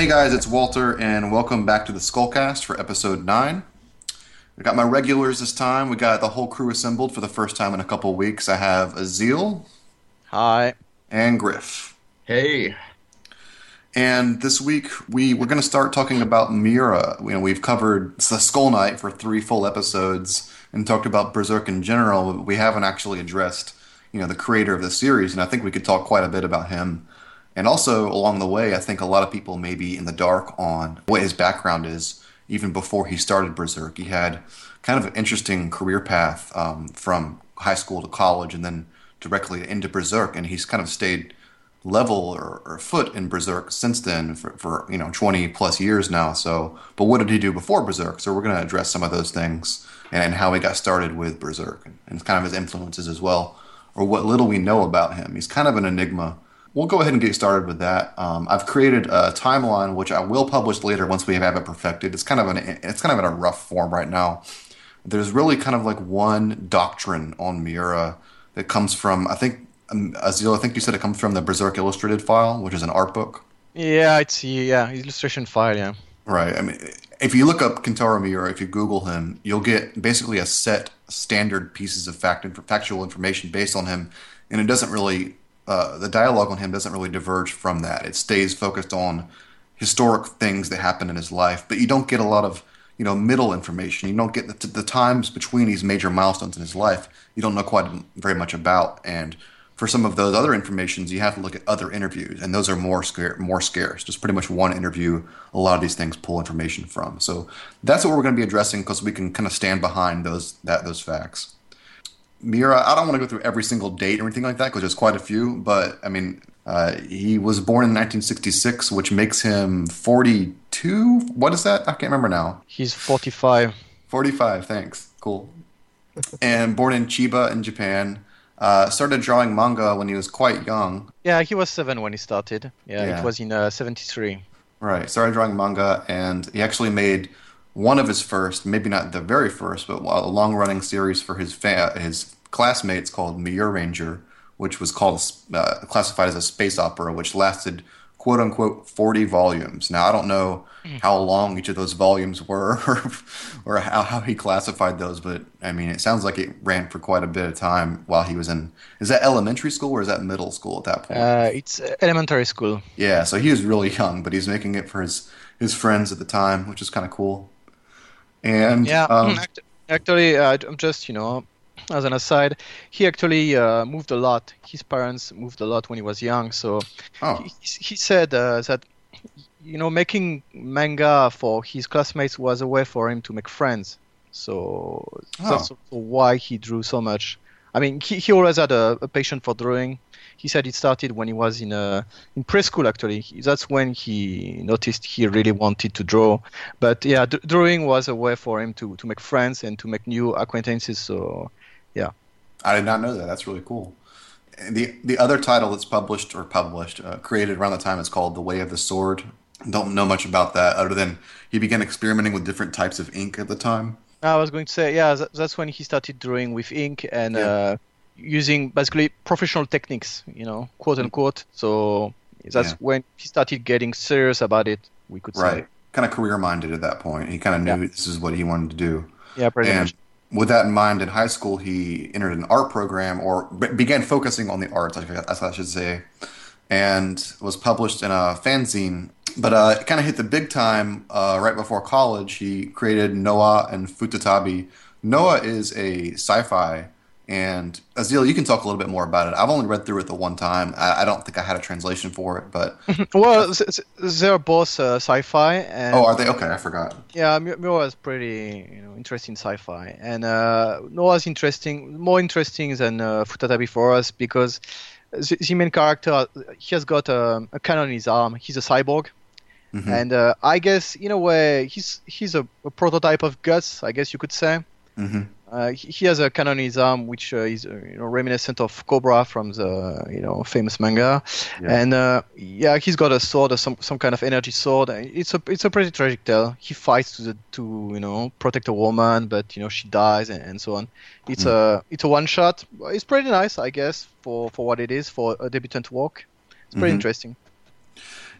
Hey guys, it's Walter, and welcome back to the Skullcast for episode 9. We got my regulars this time. We got the whole crew assembled for the first time in a couple weeks. I have Azil Hi. and Griff. Hey. And this week we we're going to start talking about Miura. You know, we've covered the Skull Knight for three full episodes and talked about Berserk in general. But we haven't actually addressed, you know, the creator of the series, and I think we could talk quite a bit about him. And also along the way, I think a lot of people may be in the dark on what his background is. Even before he started Berserk, he had kind of an interesting career path um, from high school to college, and then directly into Berserk. And he's kind of stayed level or, or foot in Berserk since then for, for you know 20 plus years now. So, but what did he do before Berserk? So we're going to address some of those things and, how he got started with Berserk and, and kind of his influences as well, or what little we know about him. He's kind of an enigma. We'll go ahead and get started with that. Um, I've created a timeline which I will publish later once we have it perfected. It's kind of an it's kind of in a rough form right now. There's really kind of like one doctrine on Miura that comes from I think um, Azil, I think you said it comes from the Berserk Illustrated file, which is an art book. Yeah, it's yeah illustration file. Yeah. Right. I mean, if you look up Kentaro Miura, if you Google him, you'll get basically a set standard pieces of fact factual information based on him, and it doesn't really uh, the dialogue on him doesn't really diverge from that. It stays focused on historic things that happened in his life, but you don't get a lot of you know middle information. You don't get the, the times between these major milestones in his life. You don't know quite very much about and for some of those other informations, you have to look at other interviews, and those are more scarce. More scarce. Just pretty much one interview. A lot of these things pull information from. So that's what we're going to be addressing because we can kind of stand behind those that those facts. Miura, I don't want to go through every single date or anything like that because there's quite a few. But I mean, uh, he was born in 1966, which makes him 42. What is that? I can't remember now. He's 45. 45. Thanks. Cool. and born in Chiba in Japan. Uh, started drawing manga when he was quite young. Yeah, he was seven when he started. Yeah, Yeah. it was in uh, 73. Right. Started drawing manga, and he actually made one of his first, maybe not the very first, but a long-running series for his fa- his classmates called Miuranger, which was called uh, classified as a space opera, which lasted quote unquote 40 volumes. Now I don't know how long each of those volumes were or, or how, how he classified those, but I mean it sounds like it ran for quite a bit of time while he was in is that elementary school or is that middle school at that point? Uh, it's uh, elementary school. Yeah, so he was really young, but he's making it for his his friends at the time, which is kind of cool. And Yeah, um, actually, uh, I'm just you know, as an aside, he actually uh, moved a lot. His parents moved a lot when he was young, so oh, he, he said uh, that you know making manga for his classmates was a way for him to make friends. So Oh. that's also why he drew so much. I mean, he, he always had a, a passion for drawing. He said it started when he was in uh, in preschool. Actually, that's when he noticed he really wanted to draw. But yeah, d- drawing was a way for him to, to make friends and to make new acquaintances. So yeah. I did not know that. That's really cool. The the other title that's published or published uh, created around the time is called The Way of the Sword. Don't know much about that other than he began experimenting with different types of ink at the time. I was going to say, yeah, that, that's when he started drawing with ink and Yeah. uh, using basically professional techniques, you know, quote unquote. So that's Yeah. when he started getting serious about it. We could say, Right. Kind of career minded at that point. He kind of knew this is what he wanted to do. yeah, pretty much. and much. with that in mind, in high school, he entered an art program or be- began focusing on the arts, I should say, and was published in a fanzine. But uh, it kind of hit the big time uh, right before college. He created Noah and Futatabi. Noah is a sci fi, and Azil, you can talk a little bit more about it. I've only read through it the one time. I, I don't think I had a translation for it, but. Well, th- th- they're both uh, sci-fi, and Oh, are they? Okay, I forgot. yeah, Mi- Miura's pretty, you know, interesting sci-fi, and uh, Noah's interesting, more interesting than uh, Futatabi for us because the, the main character, he has got a, a cannon in his arm. He's a cyborg, Mhm. and uh, I guess in a way he's he's a, a prototype of Guts, I guess you could say. hmm Uh, he, has a cannon in his arm, which uh, is uh, you know reminiscent of Cobra from the you know famous manga, Yeah. and uh, yeah, he's got a sword, or some some kind of energy sword. It's a it's a pretty tragic tale. He fights to the to you know protect a woman, but you know she dies and, and so on. It's a it's a one shot. It's pretty nice, I guess, for for what it is for a debutant work. It's pretty Mhm. interesting.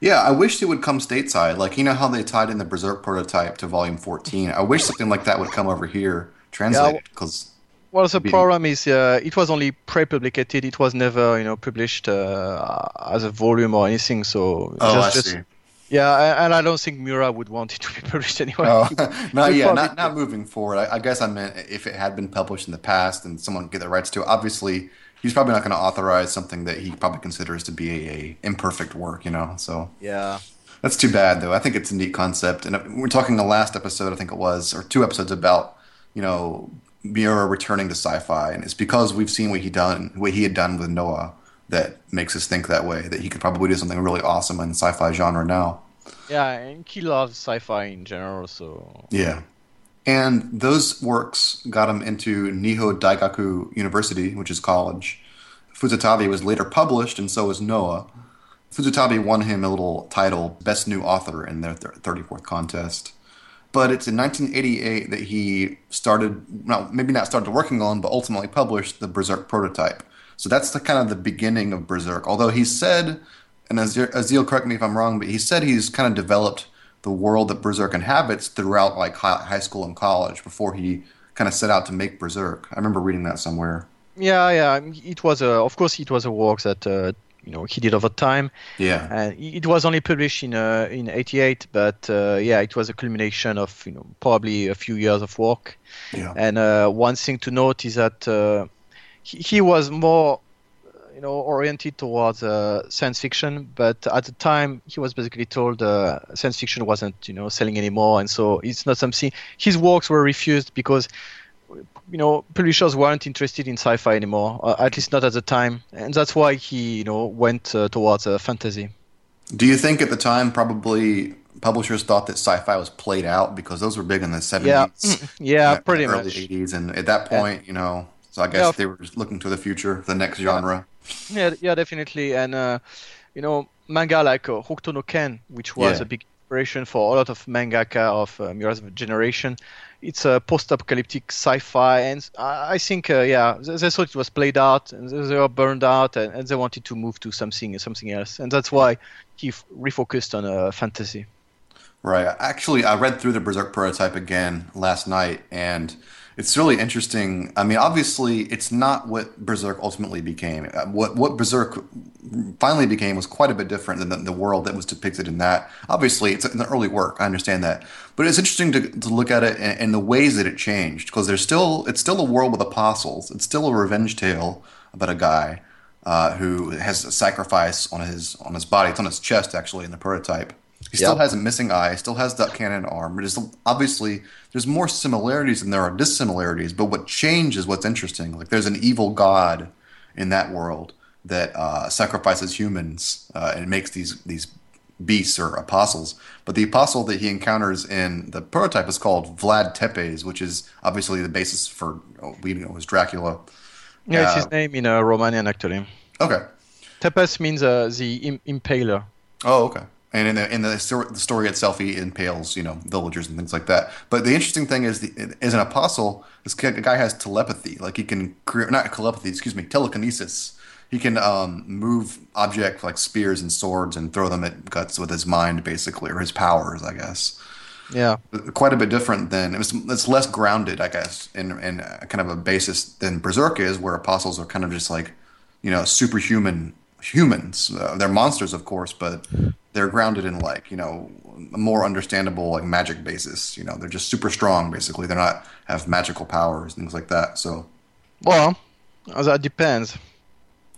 Yeah, I wish it would come stateside. Like, you know how they tied in the Berserk prototype to Volume 14? I wish something like that would come over here translated because Well, the Be- problem is uh, it was only pre-publicated. It was never, you know, published uh, as a volume or anything. So Oh, just, I just- see. yeah, and I don't think Miura would want it to be published anyway. Oh, not yeah, not not moving forward. I, I guess I meant if it had been published in the past and someone get the rights to it. Obviously, he's probably not going to authorize something that he probably considers to be a, a imperfect work. You know, so yeah, that's too bad though. I think it's a neat concept, and we're talking the last episode, I think it was, or two episodes about you know Miura returning to sci-fi, and it's because we've seen what he done, what he had done with Noah, that makes us think that way. That he could probably do something really awesome in the sci-fi genre now. yeah, and he loves sci-fi in general. So Yeah. And those works got him into Nihon Daigaku University, which is college. Futatabi was later published, and so was Noah. Futatabi won him a little title, Best New Author, in their thir- 34th contest. But it's in 1988 that he started, well, maybe not started working on, but ultimately published the Berserk prototype. So that's the kind of the beginning of Berserk. Although he said, and Azil, correct me if I'm wrong, but he said he's kind of developed the world that Berserk inhabits throughout like hi- high school and college before he kind of set out to make Berserk. I remember reading that somewhere. yeah, yeah, it was a, of course, it was a work that uh, you know he did over time, Yeah. and it was only published in uh, in '88. But uh, yeah, it was a culmination of you know probably a few years of work. Yeah. And uh, one thing to note is that uh, he, he was more, uh, you know, oriented towards uh, science fiction. But at the time, he was basically told uh, science fiction wasn't, you know, selling anymore, and so it's not something. His works were refused because, you know, publishers weren't interested in sci-fi anymore, uh, at least not at the time, and that's why he, you know, went uh, towards uh, fantasy. Do you think at the time probably publishers thought that sci-fi was played out because those were big in the 70s? Yeah, yeah, and pretty early much. 80s, and at that point, you know, so I guess Yeah. they were looking to the future, the next genre. Yeah, yeah, definitely. And uh, you know, manga like uh, Hokuto no Ken, which was Yeah. a big inspiration for a lot of mangaka of Miura's generation. It's a post-apocalyptic sci-fi, and I think, uh, yeah, they, they thought it was played out, and they were burned out, and, and they wanted to move to something, something else, and that's why he refocused on uh, fantasy. Right. Actually, I read through the Berserk prototype again last night, and it's really interesting. I mean, obviously, it's not what Berserk ultimately became. Uh, What what Berserk finally became was quite a bit different than the, the world that was depicted in that. Obviously, it's an early work. I understand that, but it's interesting to, to look at it and, and the ways that it changed because there's still it's still a world with apostles. It's still a revenge tale about a guy uh, who has a sacrifice on his on his body. It's on his chest actually in the prototype. He still has a missing eye, still has that cannon arm. It is obviously there's more similarities than there are dissimilarities. But what changes what's interesting. Like there's an evil god in that world that uh, sacrifices humans uh, and makes these these beasts or apostles. But the apostle that he encounters in the prototype is called Vlad Tepes, which is obviously the basis for oh, we know as Dracula. Yeah, it's his name in uh, Romanian actually. Okay. Tepes means uh, the im- impaler. Oh, okay. And in the in the story, the story itself, he impales you know villagers and things like that. But the interesting thing is, the, as an apostle, this guy guy has telepathy. Like he can create not telepathy, excuse me, telekinesis. He can um, move objects like spears and swords and throw them at guts with his mind, basically, or his powers, I guess. Yeah. Quite a bit different than it's, it's less grounded, I guess, in in a kind of a basis than Berserk is, where apostles are kind of just like, you know, superhuman humans. Uh, they're monsters, of course, but they're grounded in like you know a more understandable like magic basis. You know, they're just super strong. Basically, they're not have magical powers things like that. So Well, that depends.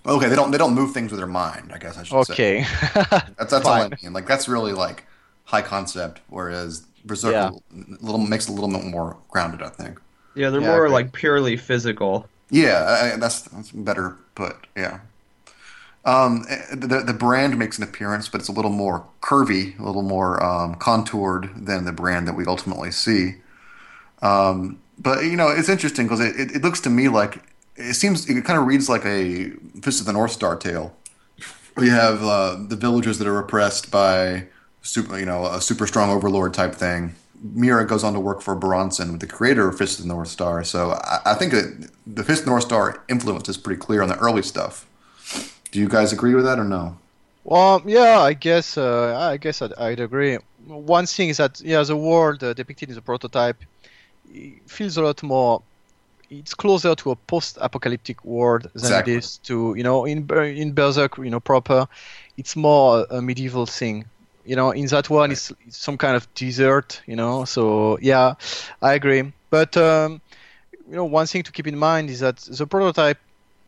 okay, they don't they don't move things with their mind. I guess I should say. Okay. That's that's all I mean. Like that's really like high concept, whereas Berserk Yeah. little makes it a little bit more grounded. I think. Yeah, they're Yeah, more like purely physical. Yeah, I, I- that's that's better put. Yeah. Um, the the brand makes an appearance, but it's a little more curvy, a little more um, contoured than the brand that we ultimately see. Um, but you know, it's interesting because it, it, it looks to me like it seems it kind of reads like a Fist of the North Star tale. We have uh, the villagers that are oppressed by super, you know, a super strong overlord type thing. Miura goes on to work for Buronson, the creator of Fist of the North Star. So I, I think that the Fist of the North Star influence is pretty clear on the early stuff. Do you guys agree with that or no? Well, yeah, I guess uh, I guess I'd, I'd, agree. One thing is that yeah, the world uh, depicted in the prototype feels a lot more. It's closer to a post-apocalyptic world than exactly. it is to you know in in Berserk you know proper. It's more a medieval thing. You know, in that one, right. it's, it's, some kind of desert. You know, so yeah, I agree. But um, you know, one thing to keep in mind is that the prototype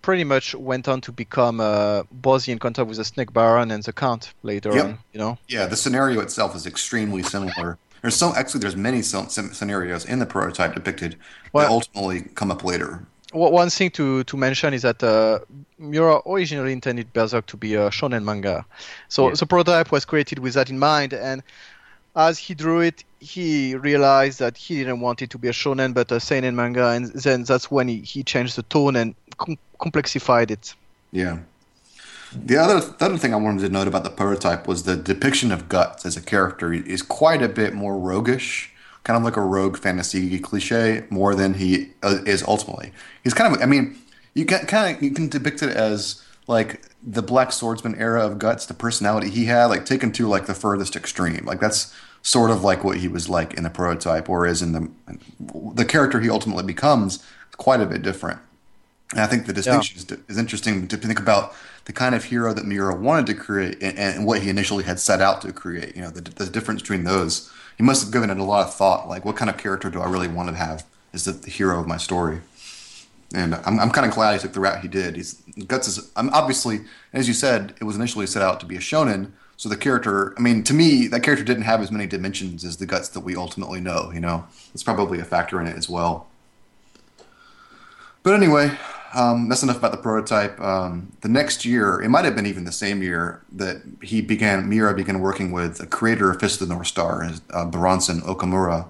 pretty much went on to become uh, both the encounter with the Snake Baron and the Count later yep. on. You know. Yeah, the scenario itself is extremely similar. There's so actually there's many scenarios in the prototype depicted well, that ultimately come up later. One thing to, to mention is that uh, Miura originally intended Berserk to be a shonen manga, so yeah. the prototype was created with that in mind. And as he drew it, he realized that he didn't want it to be a shonen but a seinen manga, and then that's when he, he changed the tone and com- complexified it. Yeah. The other, the other thing I wanted to note about the prototype was the depiction of Guts as a character is quite a bit more roguish, kind of like a rogue fantasy cliche, more than he uh, is ultimately. He's kind of, I mean, you can kind of you can depict it as like the Black Swordsman era of Guts, the personality he had, like taken to like the furthest extreme. Like that's sort of like what he was like in the prototype, whereas in the the character he ultimately becomes quite a bit different. And I think the distinction yeah. is, is, interesting to think about the kind of hero that Miura wanted to create and, and, what he initially had set out to create. You know, the, the, difference between those. He must have given it a lot of thought. Like, what kind of character do I really want to have as the, the hero of my story? And I'm, I'm kind of glad he took the route he did. He's guts is I'm obviously, as you said, it was initially set out to be a shonen. So the character, I mean, to me, that character didn't have as many dimensions as the guts that we ultimately know. You know, it's probably a factor in it as well. But anyway, um, that's enough about the prototype. Um, the next year, it might have been even the same year that he began, Miura began working with the creator of Fist of the North Star, uh, Okamura.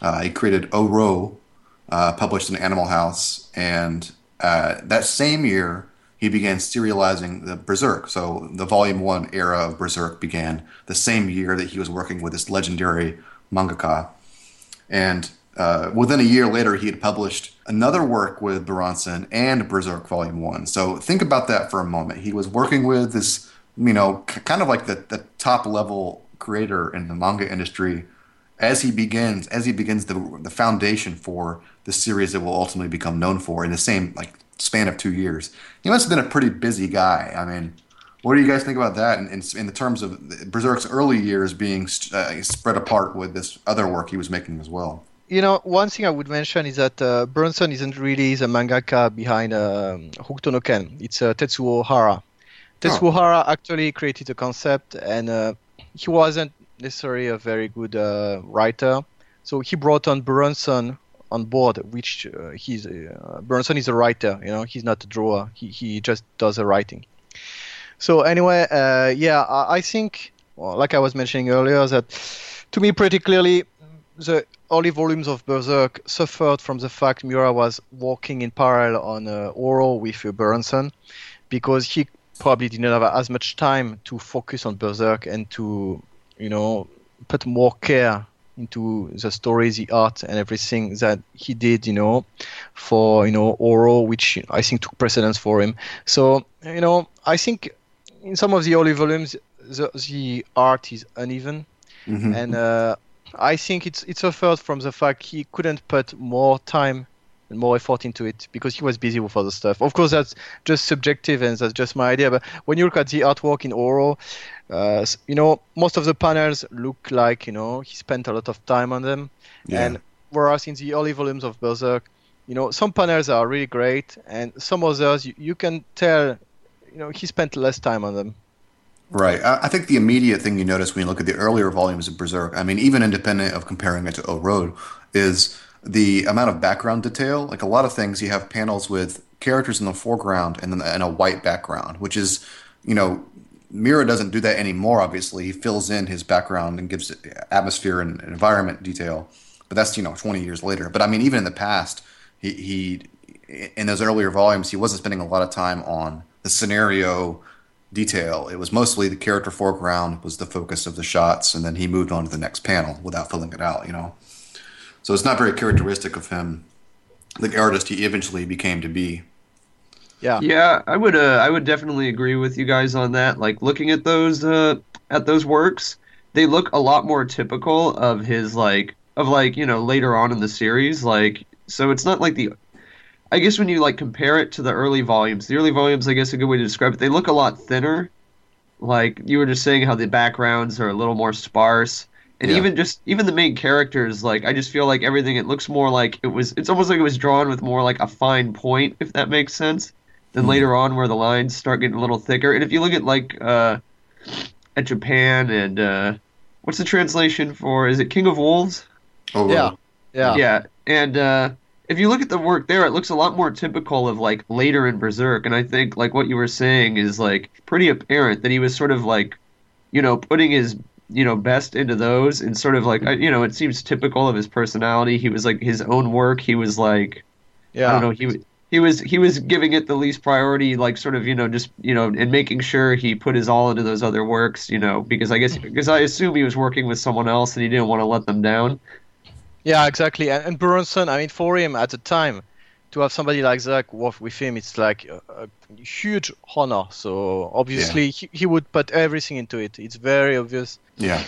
Uh, he created Oro, uh, published in Animal House, and uh, that same year he began serializing the Berserk. So the Volume One era of Berserk began the same year that he was working with this legendary mangaka, and uh, within a year later, he had published another work with Buronson and Berserk Volume 1. So think about that for a moment. He was working with this, you know, kind of like the, the top level creator in the manga industry as he begins, as he begins the, the foundation for the series that will ultimately become known for in the same like span of two years. He must have been a pretty busy guy. I mean, what do you guys think about that in, in, in the terms of Berserk's early years being uh, spread apart with this other work he was making as well? you know, one thing I would mention is that uh, isn't really the mangaka behind um, Hokuto no Ken. It's uh, Tetsuo Hara. Tetsuo oh. Hara actually created the concept, and uh, he wasn't necessarily a very good uh, writer. So he brought on Buronson on board, which uh, he's uh, Buronson is a writer. You know, he's not a drawer. He he just does the writing. So anyway, uh, yeah, I, I think, well, like I was mentioning earlier, that to me pretty clearly the early volumes of Berserk suffered from the fact Miura was working in parallel on uh, with uh, Buronson because he probably didn't have as much time to focus on Berserk and to, you know, put more care into the story, the art, and everything that he did, you know, for you know Oro, which I think took precedence for him. So you know, I think in some of the early volumes, the, the art is uneven, mm-hmm. and uh, I think it's it suffered from the fact he couldn't put more time more effort into it because he was busy with other stuff. Of course, that's just subjective and that's just my idea. But when you look at the artwork in Oro, uh, you know, most of the panels look like you know he spent a lot of time on them, yeah. and whereas in the early volumes of Berserk, you know, some panels are really great, and some others you, you can tell, you know, he spent less time on them. Right. I think the immediate thing you notice when you look at the earlier volumes of Berserk, I mean, even independent of comparing it to O is the amount of background detail. Like a lot of things, you have panels with characters in the foreground and then and a white background, which is, you know, Miura doesn't do that anymore. Obviously, he fills in his background and gives atmosphere and environment detail. But that's you know 20 years later. But I mean, even in the past, he, he in those earlier volumes, he wasn't spending a lot of time on the scenario detail. It was mostly the character foreground was the focus of the shots, and then he moved on to the next panel without filling it out. You know, so it's not very characteristic of him, the artist he eventually became to be. Yeah. Yeah, I would. Uh, I would definitely agree with you guys on that. Like looking at those uh, at those works, they look a lot more typical of his like of like you know later on in the series. Like so, it's not like the. I guess when you like compare it to the early volumes, the early volumes, I guess a good way to describe it, they look a lot thinner. Like you were just saying, how the backgrounds are a little more sparse, and Yeah. even just even the main characters. Like I just feel like everything. It looks more like it was. It's almost like it was drawn with more like a fine point, if that makes sense then Hmm. later on where the lines start getting a little thicker. And if you look at like uh, at Japan and uh, what's the translation for? Is it King of Wolves? Oh, Yeah. Yeah. Yeah. And uh, if you look at the work there, it looks a lot more typical of like later in Berserk. And I think like what you were saying is like pretty apparent that he was sort of like, you know, putting his you know best into those and sort of like you know it seems typical of his personality. He was like his own work. He was like Yeah. I don't know. He he was he was giving it the least priority, like sort of you know just you know and making sure he put his all into those other works, you know, because I guess because I assume he was working with someone else and he didn't want to let them down. Yeah, exactly. And, and Buronson, I mean, for him at the time, to have somebody like Zach work with him, it's like a, a huge honor. So obviously, he, he would put everything into it. It's very obvious. Yeah.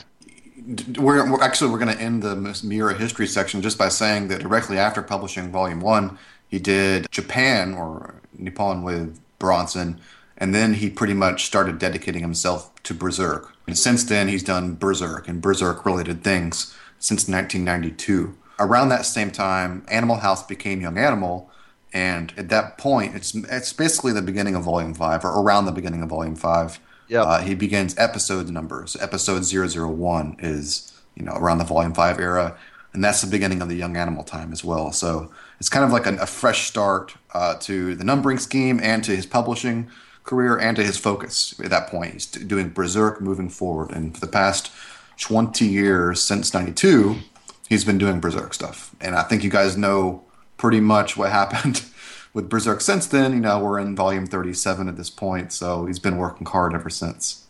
We're, we're actually we're going to end the Miura history section just by saying that directly after publishing Volume One, he did Japan or Nippon with Buronson, and then he pretty much started dedicating himself to Berserk. And since then, he's done Berserk and Berserk related things since 1992. Around that same time, Animal House became Young Animal, and at that point, it's it's basically the beginning of Volume Five, or around the beginning of Volume Five. Yeah. Uh, he begins episode numbers. Episode 001 is, you know, around the Volume 5 era, and that's the beginning of the Young Animal time as well. So it's kind of like a, a fresh start uh, to the numbering scheme and to his publishing career and to his focus at that point. He's doing Berserk moving forward. And for the past 20 years, since 92, he's been doing Berserk stuff. And I think you guys know pretty much what happened with Berserk since then. You know, we're in volume 37 at this point, so he's been working hard ever since.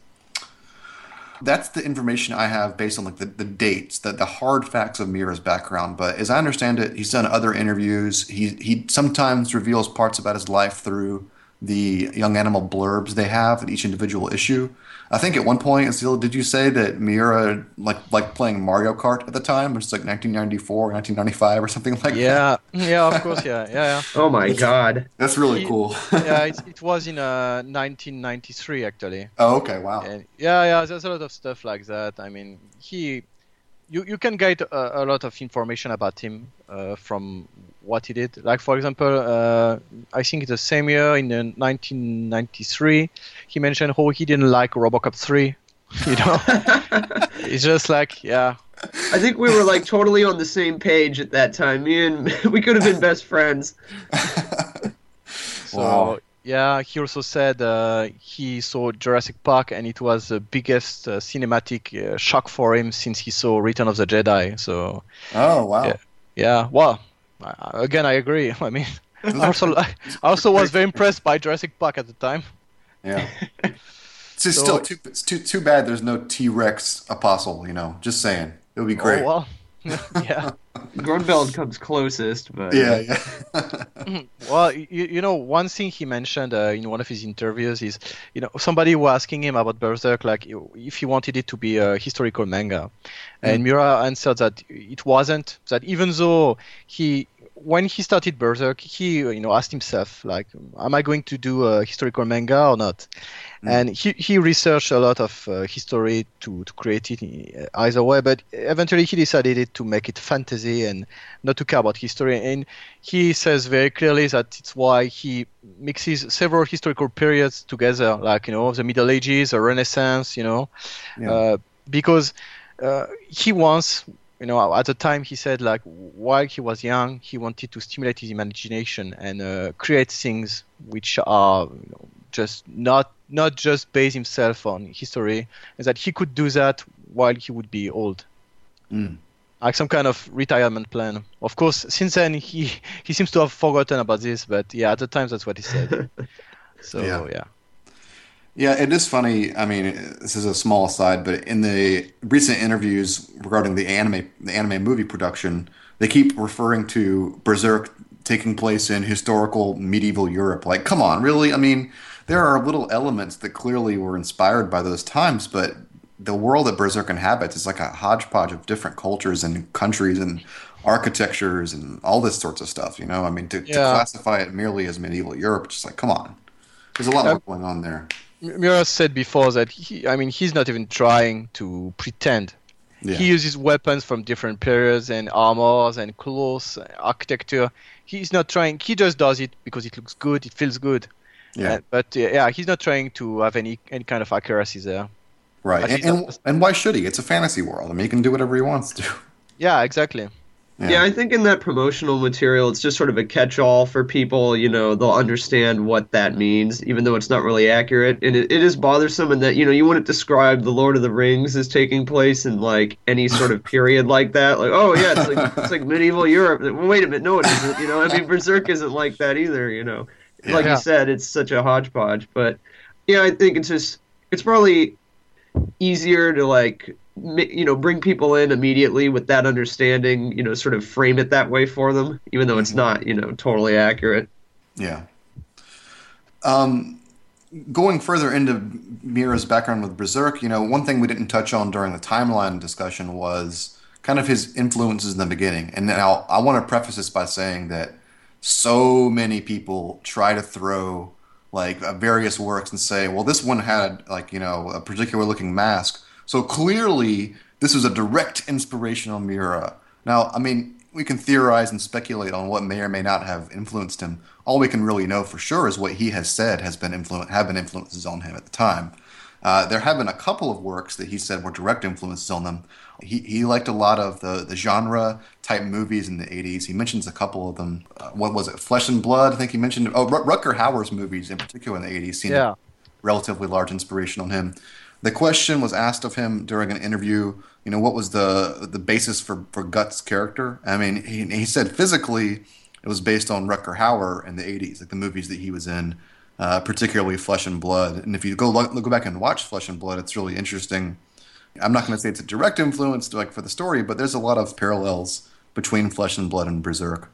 That's the information I have based on like the, the dates, the, the hard facts of Miura's background. But as I understand it, he's done other interviews. He he sometimes reveals parts about his life through the young animal blurbs they have in each individual issue. I think at one point, Azil, did you say that Miura like like playing Mario Kart at the time, which is like 1994, 1995, or something like that? Yeah, yeah, of course, yeah, yeah, Oh my god. That's really He- cool. yeah. yeah it, it was in uh, 1993 actually. oh, okay, wow. And yeah, yeah, there's a lot of stuff like that. I mean, he, you, you can get a, a lot of information about him uh, from what he did. Like for example, uh, I think the same year in uh, 1993, he mentioned how he didn't like RoboCop 3. You know, it's just like yeah, I think we were like totally on the same page at that time. Me and we could have been best friends. So Wow. yeah, he also said uh, he saw Jurassic Park and it was the biggest uh, cinematic uh, shock for him since he saw Return of the Jedi. So Oh, wow. Yeah. yeah, well, I, I- again I agree. I mean, I also I also was very impressed by Jurassic Park at the time. Yeah. It's just So- still too, it's too too bad there's no T Rex apostle. You know, just saying it would be great. Oh, well, yeah. Grunbeld comes closest, but Yeah, yeah. Well, you, you know, one thing he mentioned uh, in one of his interviews is, you know, somebody was asking him about Berserk, like if he wanted it to be a historical manga, and Miura answered that it wasn't. That even though he, when he started Berserk, he, you know, asked himself, like, am I going to do a historical manga or not? And he, he researched a lot of uh, history to, to create it uh, either way, but eventually he decided to make it fantasy and not to care about history. And he says very clearly that it's why he mixes several historical periods together, like you know the Middle Ages, the Renaissance, you know, Yeah. uh, because uh, he wants, you know, at the time he said like while he was young, he wanted to stimulate his imagination and uh, create things which are you know, just not not just base himself on history, and that he could do that while he would be old Mm. like some kind of retirement plan. Of course, since then he he seems to have forgotten about this, but yeah, at the time that's what he said. So Yeah. yeah, Yeah, it is funny. I mean, this is a small aside, but in the recent interviews regarding the anime, the anime movie production, they keep referring to Berserk taking place in historical medieval Europe. Like, come on, really? I mean, there are little elements that clearly were inspired by those times, but the world that Berserk inhabits is like a hodgepodge of different cultures and countries and architectures and all this sorts of stuff. You know, I mean, to, to classify it merely as medieval Europe, just like, come on, there's a lot Um, more going on there. Miura said before that he, I mean, he's not even trying to pretend. Yeah. He uses weapons from different periods and armors and clothes, architecture. He's not trying. He just does it because it looks good. It feels good. Yeah. Uh, but yeah, he's not trying to have any any kind of accuracy there. Right. And, and, and why should he? It's a fantasy world. I mean, he can do whatever he wants to. Yeah, exactly. Yeah, I think in that promotional material, it's just sort of a catch-all for people. You know, they'll understand what that means, even though it's not really accurate. And it, it is bothersome in that you know you wouldn't describe the Lord of the Rings as taking place in like any sort of period like that. Like, oh yeah, it's like it's like medieval Europe. Well, wait a minute, no, it isn't. You know, I mean, Berserk isn't like that either. You know, like Yeah. you said, it's such a hodgepodge. But yeah, I think it's just it's probably easier to like you know bring people in immediately with that understanding you know sort of frame it that way for them even though it's not you know totally accurate Yeah. Um, going further into Miura's background with Berserk, you know, one thing we didn't touch on during the timeline discussion was kind of his influences in the beginning. And now I want to preface this by saying that so many people try to throw like uh, various works and say, well, this one had like, you know, a particular looking mask. So clearly this was a direct inspiration on. Now, I mean, we can theorize and speculate on what may or may not have influenced him. All we can really know for sure is what he has said has been influ- have been influences on him at the time. Uh, there have been a couple of works that he said were direct influences on them. He, he liked a lot of the, the genre type movies in the 80s. He mentions a couple of them. Uh, what was it? Flesh and Blood, I think he mentioned. Oh, Rut- Rutger Hauer's movies in particular in the 80s seemed Yeah. relatively large inspiration on him. The question was asked of him during an interview, you know, what was the the basis for, for Guts' character? I mean, he, he said physically it was based on Rutger Hauer in the 80s, like the movies that he was in, uh, particularly Flesh and Blood. And if you go look, go back and watch Flesh and Blood, it's really interesting. I'm not going to say it's a direct influence like for the story, but there's a lot of parallels between Flesh and Blood and Berserk.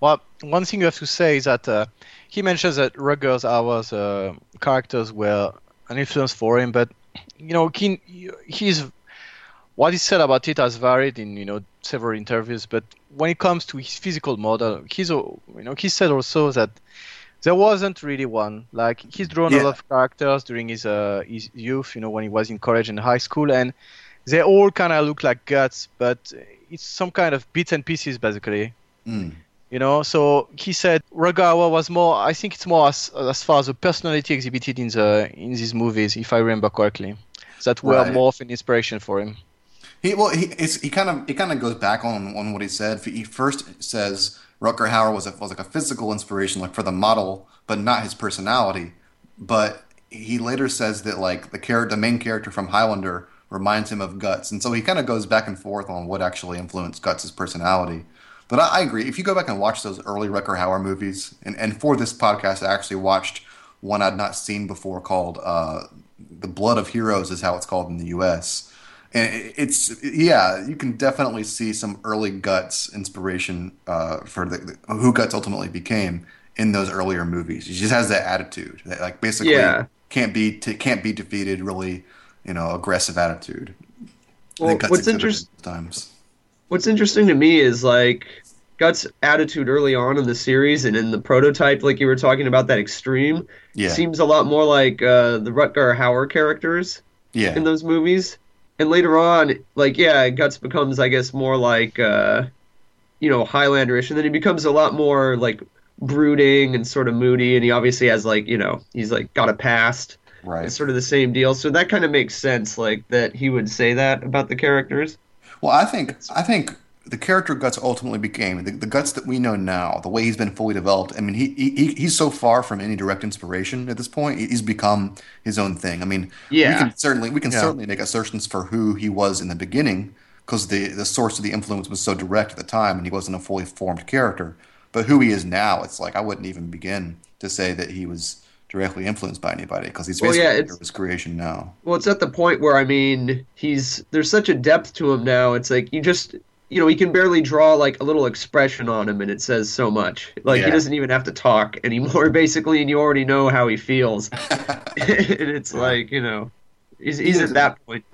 Well, one thing you have to say is that uh, he mentions that Rutger Hauer's uh, characters were an influence for him, but you know, he, he's what he said about it has varied in you know several interviews. But when it comes to his physical model, he's uh, you know he said also that there wasn't really one. Like he's drawn a lot of characters during his uh, his youth, you know, when he was in college and high school, and they all kind of look like guts, but it's some kind of bits and pieces basically Mm. you know so he said Ragawa was more i think it's more as, as far as the personality exhibited in the in these movies if i remember correctly that were Right. more of an inspiration for him He well, he it's, he kind of he kind of goes back on on what he said. He first says Rutger Hauer was a, was like a physical inspiration, like for the model, but not his personality. But he later says that like the character, the main character from Highlander, reminds him of Guts, and so he kind of goes back and forth on what actually influenced Guts' personality. But I, I agree. If you go back and watch those early Rutger Hauer movies, and, and for this podcast, I actually watched one I'd not seen before called uh, "The Blood of Heroes," is how it's called in the U.S. And it's yeah, you can definitely see some early Guts inspiration uh, for the, the who Guts ultimately became in those earlier movies. He just has that attitude that like basically Yeah. can't be t- can't be defeated. Really, you know, aggressive attitude. Well what's interesting times. what's interesting to me is like Guts' attitude early on in the series and in the prototype, like you were talking about, that extreme, Yeah, seems a lot more like uh, the Rutger Hauer characters yeah, in those movies. And later on, like yeah, Guts becomes, I guess, more like uh, you know Highlanderish, and then he becomes a lot more like brooding and sort of moody, and he obviously has like you know he's like got a past. right. It's sort of the same deal, so that kind of makes sense, like that he would say that about the characters. Well, I think I think the character Guts ultimately became the, the Guts that we know now, the way he's been fully developed. I mean, he, he he's so far from any direct inspiration at this point. He's become his own thing. I mean, Yeah. we can certainly we can Yeah. certainly make assertions for who he was in the beginning because the the source of the influence was so direct at the time, and he wasn't a fully formed character. But who he is now, it's like I wouldn't even begin to say that he was directly influenced by anybody because he's Well, basically yeah, it's- his creation now. Well, it's at the point where I mean, he's there's such a depth to him now. It's like you just you know, he can barely draw like a little expression on him, and it says so much. Like Yeah. he doesn't even have to talk anymore, basically, and you already know how he feels. and it's like you know, he's, he's at that point.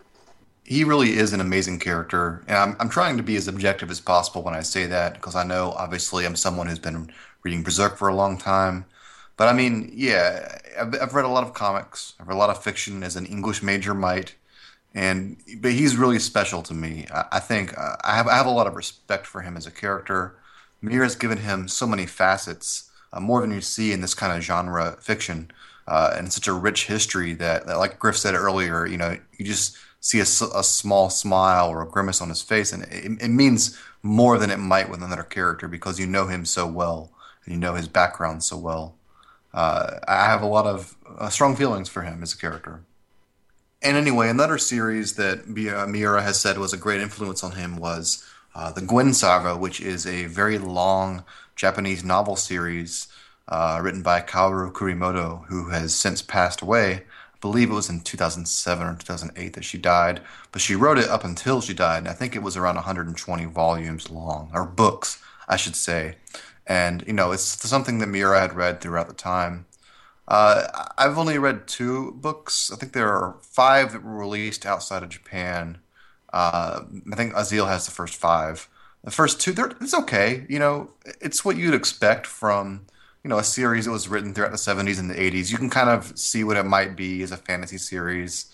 he really is an amazing character, and I'm I'm trying to be as objective as possible when I say that because I know obviously I'm someone who's been reading Berserk for a long time, but I mean, yeah, I've, I've read a lot of comics, I've read a lot of fiction as an English major might, and but he's really special to me. I, I think uh, I have I have a lot of respect for him as a character. Miura has given him so many facets, uh, more than you see in this kind of genre fiction, uh, and such a rich history that, that, like Griff said earlier, you know, you just see a small smile or a grimace on his face, and it, it means more than it might with another character because you know him so well and you know his background so well. Uh, I have a lot of uh, strong feelings for him as a character. And anyway, another series that uh, Miura has said was a great influence on him was uh, the Guin Saga, which is a very long Japanese novel series uh, written by Kaoru Kurimoto, who has since passed away. I believe it was in 2007 or 2008 that she died, but she wrote it up until she died, and I think it was around 120 volumes long, or books, I should say. And, you know, it's something that Miura had read throughout the time. Uh, I've only read two books. I think there are five that were released outside of Japan. Uh, I think Azil has the first five. The first two, it's okay. You know, it's what you'd expect from, you know, a series that was written throughout the 70s and the 80s. You can kind of see what it might be as a fantasy series.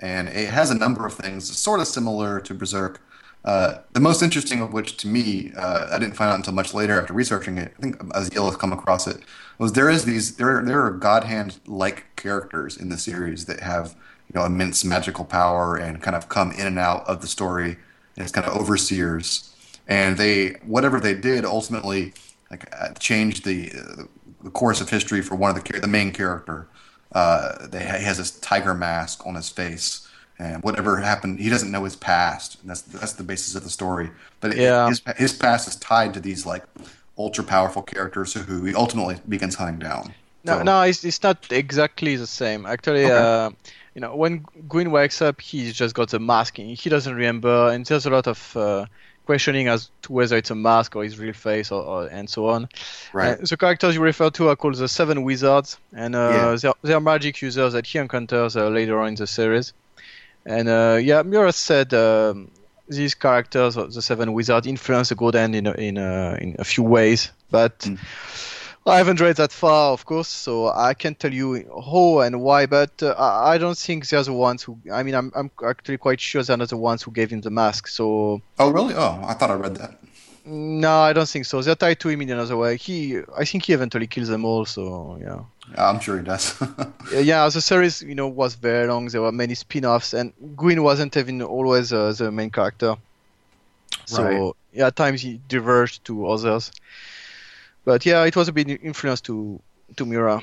And it has a number of things sort of similar to Berserk. Uh, the most interesting of which, to me, uh, I didn't find out until much later after researching it. I think Azil has come across it. Was there is these there there are God hand like characters in the series that have you know immense magical power and kind of come in and out of the story as kind of overseers, and they whatever they did ultimately like uh, changed the uh, the course of history for one of the the main character. Uh, they, he has this tiger mask on his face, and whatever happened, he doesn't know his past. And that's that's the basis of the story. But it- Yeah. his his past is tied to these like ultra powerful characters who he ultimately begins hunting down. No, So- no, it's, it's not exactly the same. Actually, Okay. uh, you know, when Guin wakes up, he's just got the mask. and He doesn't remember, and there's a lot of uh, questioning as to whether it's a mask or his real face, or, or and so on. right. Uh, the characters you refer to are called the Seven Wizards, and uh, Yeah. they're, they're magic users that he encounters uh, later on in the series. And uh, yeah, Miura said um, these characters, uh, the Seven Wizards, influence the God Hand in a, in a, in a few ways, but Mm. I haven't read that far, of course, so I can't tell you how and why. But uh, I I don't think they're the ones who. I mean, I'm I'm actually quite sure they're not the ones who gave him the mask. So oh, really? Oh, I thought I read that. No, I don't think so. They're tied to him in another way. He, I think he eventually kills them all. So yeah. I'm sure he does. Yeah, the series, you know, was very long. There were many spin-offs, and Guin wasn't even always uh, the main character. So Right. yeah, at times he diverged to others. But yeah, it was a big influence to to Miura.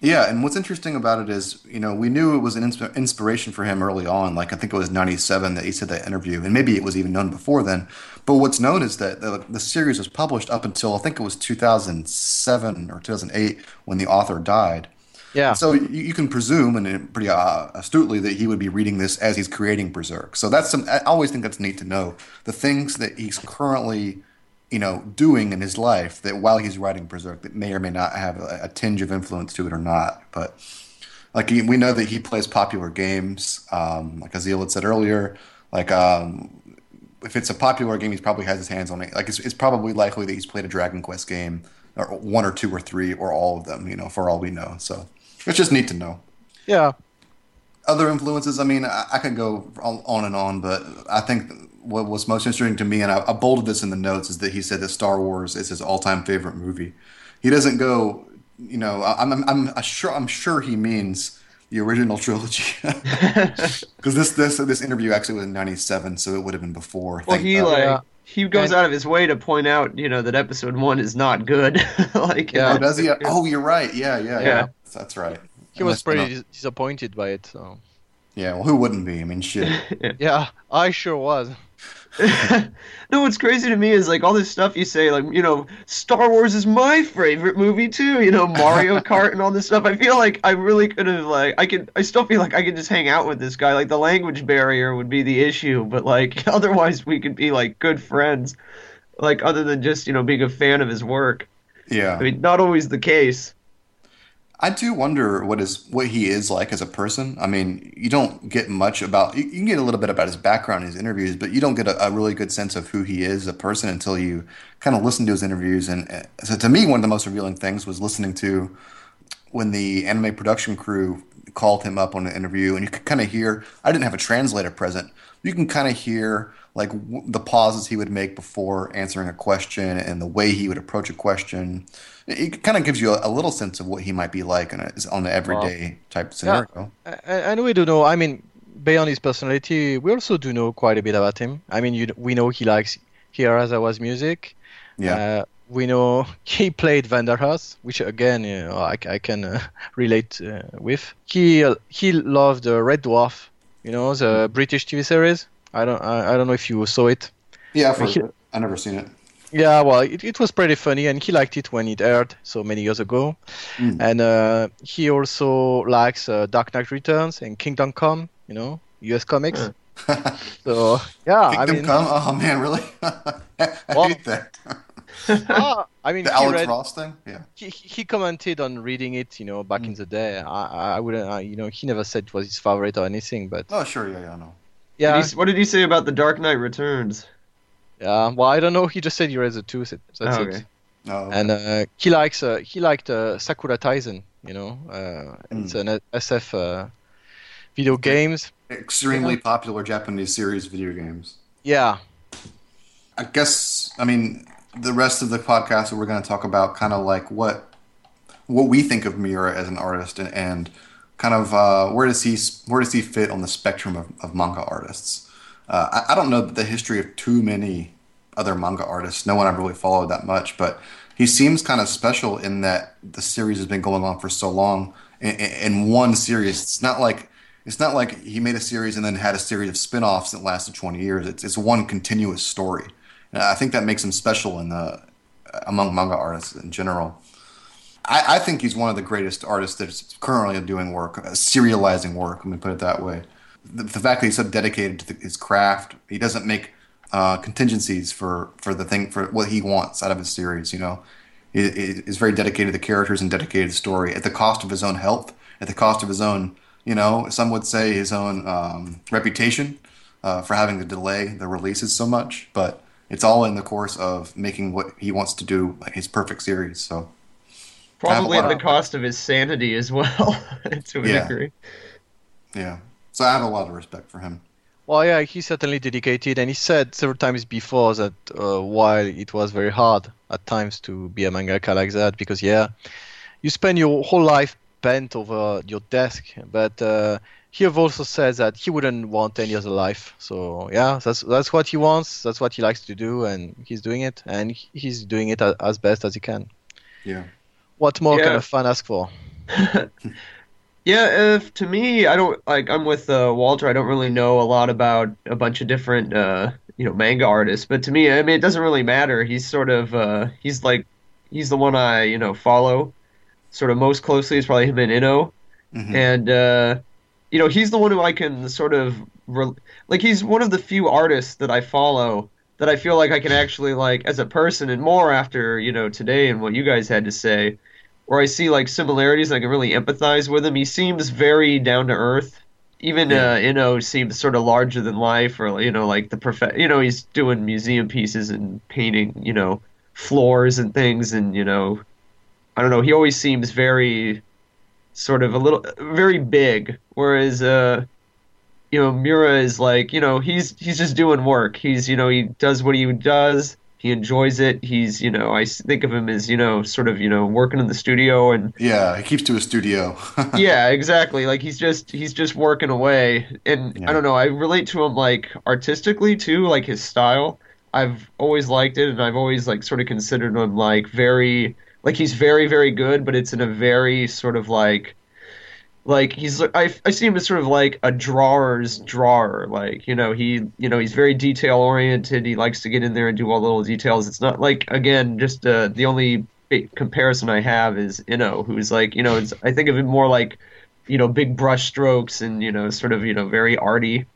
Yeah, and what's interesting about it is, you know, we knew it was an insp- inspiration for him early on. Like I think it was '97 that he said that interview, and maybe it was even known before then. But what's known is that the, the series was published up until I think it was 2007 or 2008 when the author died. Yeah, So you, you can presume, and pretty uh, astutely, that he would be reading this as he's creating Berserk. So that's some. I always think that's neat to know the things that he's currently, you know, doing in his life that while he's writing Berserk that may or may not have a, a tinge of influence to it or not. But like we know that he plays popular games, um, like Azil had said earlier. Like um, if it's a popular game, he probably has his hands on it. Like it's, it's probably likely that he's played a Dragon Quest game, or one or two or three or all of them. You know, for all we know. So it's just neat to know. yeah, Other influences, I mean, I, I could go on and on, but I think what was most interesting to me, and I, I bolded this in the notes, is that he said that Star Wars is his all-time favorite movie. He doesn't go, you know, I- I'm I'm, I'm sure I'm sure he means the original trilogy, because this this this interview actually was in '97, so it would have been before. Well, he like Yeah. he goes And- out of his way to point out, you know, that episode one is not good. like, Yeah. Oh, does he? Oh, you're right. Yeah, yeah, yeah. Yeah. That's right. he was Unless, you know- pretty dis- disappointed by it. So Yeah, well, who wouldn't be? I mean, shit. yeah, I sure was. no, what's crazy to me is like all this stuff you say, like you know, Star Wars is my favorite movie too. You know, Mario Kart and all this stuff. I feel like I really could have like I could. I still feel like I could just hang out with this guy. Like the language barrier would be the issue, but like otherwise we could be like good friends. Like other than just you know being a fan of his work. Yeah. I mean, not always the case. I do wonder what is what he is like as a person. I mean, you don't get much about you, you can get a little bit about his background in his interviews, but you don't get a, a really good sense of who he is as a person until you kind of listen to his interviews. And uh, so, to me, one of the most revealing things was listening to when the anime production crew called him up on an interview, and you could kind of hear. I didn't have a translator present. You can kind of hear like w- the pauses he would make before answering a question and the way he would approach a question. It kind of gives you a, a little sense of what he might be like on, a, on an everyday type scenario. Yeah, and we do know. I mean, beyond his personality, we also do know quite a bit about him. I mean, you, we know he likes Hirasawa music. Yeah. Uh, we know he played Vandal Hearts, which again you know, I, I can uh, relate uh, with. He uh, he loved uh, Red Dwarf, you know, the British TV series. I don't I, I don't know if you saw it. Yeah, for, He- I never seen it. Yeah, well, it, it was pretty funny, and he liked it when it aired so many years ago. Mm. And uh, he also likes uh, Dark Knight Returns and Kingdom Come, you know, US Comics. So yeah, I Kingdom mean, Come? Oh man, really? I Well- hate that. ah, I mean, The he, Alex read, Ross thing? Yeah. he, he commented on reading it, you know, back Mm. in the day. I, I wouldn't, I, you know, he never said it was his favorite or anything, but Oh, sure. Yeah, yeah, I know. Yeah, Did he- what did he say about the Dark Knight Returns? yeah. Well, I don't know. He just said he read the two. so That's Oh, it. okay. Oh, okay. and uh, he likes uh, he liked uh, Sakura Taisen. You know, uh, it's Mm. an SF uh, video games. Extremely popular Japanese series video games. Yeah, I guess, I mean, the rest of the podcast we're going to talk about kind of like what what we think of Miura as an artist and, and kind of uh, where does he where does he fit on the spectrum of, of manga artists. Uh, I, I don't know the history of too many other manga artists. No one I've really followed that much, but he seems kind of special in that the series has been going on for so long. In, in one series, it's not like it's not like he made a series and then had a series of spin-offs that lasted 20 years. It's it's one continuous story. And I think that makes him special in the among manga artists in general. I, I think he's one of the greatest artists that's currently doing work, uh, serializing work. Let me put it that way. The, the fact that he's so dedicated to the, his craft, he doesn't make uh, contingencies for, for the thing for what he wants out of his series. You know, he, is very dedicated to the characters and dedicated to the story at the cost of his own health, at the cost of his own, you know, some would say his own um, reputation uh, for having to delay the releases so much. But it's all in the course of making what he wants to do, like his perfect series. So. Probably at the cost of his sanity as well, to a Yeah. degree. Yeah. So I have a lot of respect for him. Well, yeah, he's certainly dedicated, and he said several times before that uh, while it was very hard at times to be a mangaka like that, because yeah, you spend your whole life bent over your desk, but uh, he have also said that he wouldn't want any other life. So yeah, that's that's what he wants, that's what he likes to do, and he's doing it, and he's doing it as best as he can. Yeah. What more can Yeah. a fan ask for? Yeah, if to me, I don't like. I'm with uh, Walter. I don't really know a lot about a bunch of different, uh, you know, manga artists. But to me, I mean, it doesn't really matter. He's sort of, uh, he's like, he's the one I, you know, follow, sort of most closely. Is probably him and Inoue, Mhm. and uh, you know, he's the one who I can sort of, re- like, he's one of the few artists that I follow that I feel like I can actually like as a person, and more after you know today and what you guys had to say where I see like similarities and I can really empathize with him. He seems very down to earth. Even Yeah. uh, Inoue seems sort of larger than life, or you know, like the prof. You know, he's doing museum pieces and painting, you know, floors and things, and you know, I don't know. He always seems very, sort of a little, very big. Whereas, uh, you know, Miura is like, you know, he's he's just doing work. He's, you know, he does what he does. He enjoys it. He's, you know, I think of him as, you know, sort of, you know, working in the studio and Yeah, he keeps to his studio. yeah, exactly. Like he's just he's just working away. And Yeah. I don't know, I relate to him like artistically too, like his style. I've always liked it and I've always like sort of considered him like very like he's very very good, but it's in a very sort of like like he's I, I see him as sort of like a drawer's drawer like you know he you know he's very detail oriented he likes to get in there and do all the little details. It's not like again just uh, the only comparison i have is Inoue who's like you know it's i think of it more like you know big brush strokes and you know sort of you know very arty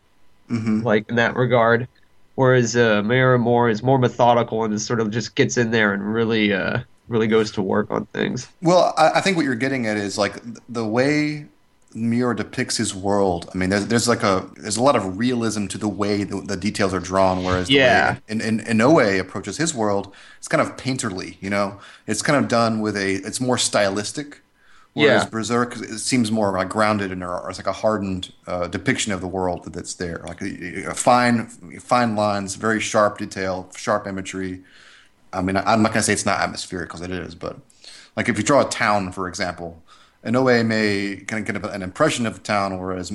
hmm like in that regard. Whereas uh Miura Moore is more methodical and sort of just gets in there and really uh really goes to work on things. Well, I, I think what you're getting at is like the way Miura depicts his world. I mean, there's there's like a there's a lot of realism to the way the, the details are drawn, whereas the Yeah. way in, in, Inoue approaches his world, it's kind of painterly. You know, it's kind of done with a it's more stylistic. Whereas Yeah. Berserk it seems more like grounded and or it's like a hardened uh, depiction of the world that's there, like a, a fine fine lines, very sharp detail, sharp imagery. I mean, I'm not gonna say it's not atmospheric because it is, but like if you draw a town, for example, Inoue may kind of get an impression of the town, whereas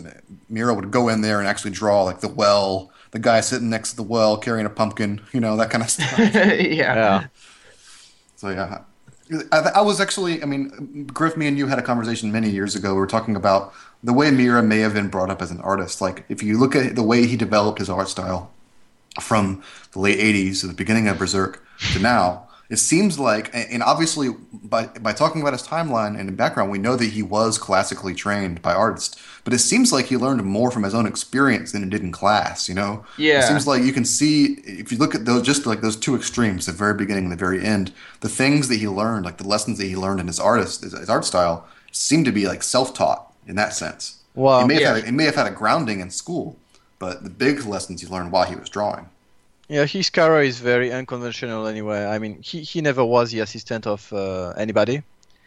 Miura would go in there and actually draw like the well, the guy sitting next to the well carrying a pumpkin, you know, that kind of stuff. yeah Yeah. So yeah, I, I was actually, I mean, Griff, me and you had a conversation many years ago. We were talking about the way Miura may have been brought up as an artist. Like if you look at the way he developed his art style from the late '80s to the beginning of Berserk to now, it seems like, and obviously by by talking about his timeline and background, we know that he was classically trained by artists. But it seems like he learned more from his own experience than he did in class. You know, Yeah. It seems like you can see if you look at those just like those two extremes, the very beginning and the very end, the things that he learned, like the lessons that he learned in his artist, his, his art style, seem to be like self-taught in that sense. Well, he may have had he may have had a grounding in school, but the big lessons he learned while he was drawing. Yeah, his career is very unconventional anyway. I mean, he, he never was the assistant of uh, anybody.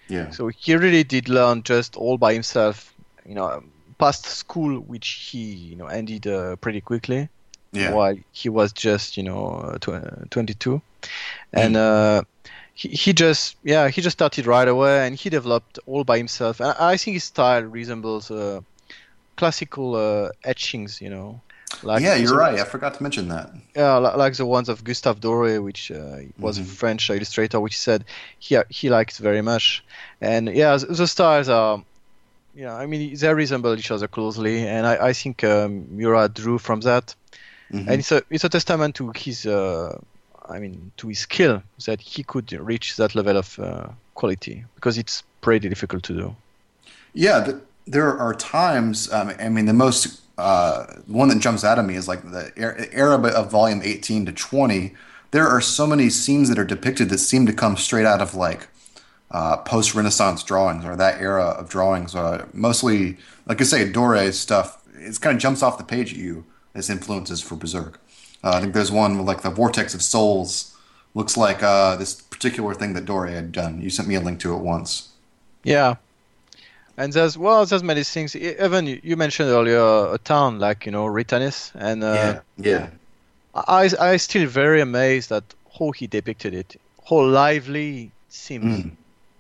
Yeah. So he really did learn just all by himself, you know, past school, which he, you know, ended uh, pretty quickly Yeah. while he was just, you know, uh, tw- 22. And uh, he, he just, yeah, he just started right away and he developed all by himself. And I think his style resembles uh, classical uh, etchings, you know. Like yeah, you're the- right. I forgot to mention that. yeah, li- like the ones of Gustave Doré, which uh, was a Mhm. French illustrator, which said he he likes very much. And yeah, the, the styles are, yeah, I mean they resemble each other closely, and I, I think um, Miura drew from that, Mhm. and it's a it's a testament to his, uh, I mean, to his skill that he could reach that level of uh, quality because it's pretty difficult to do. Yeah, th there are times. Um, I mean, the most uh, one that jumps out at me is like the er- era of volume 18 to 20. There are so many scenes that are depicted that seem to come straight out of like uh, post-Renaissance drawings or that era of drawings. Uh, mostly, like I say, Doré stuff. It kind of jumps off the page at you as influences for Berserk. Uh, I think there's one with like the Vortex of Souls. Looks like uh, this particular thing that Doré had done. You sent me a link to it once. Yeah. And there's well, there's many things. Even you mentioned earlier a town like you know Vritannis, and uh, yeah. I I still very amazed at how he depicted it, how lively it seems, Mm.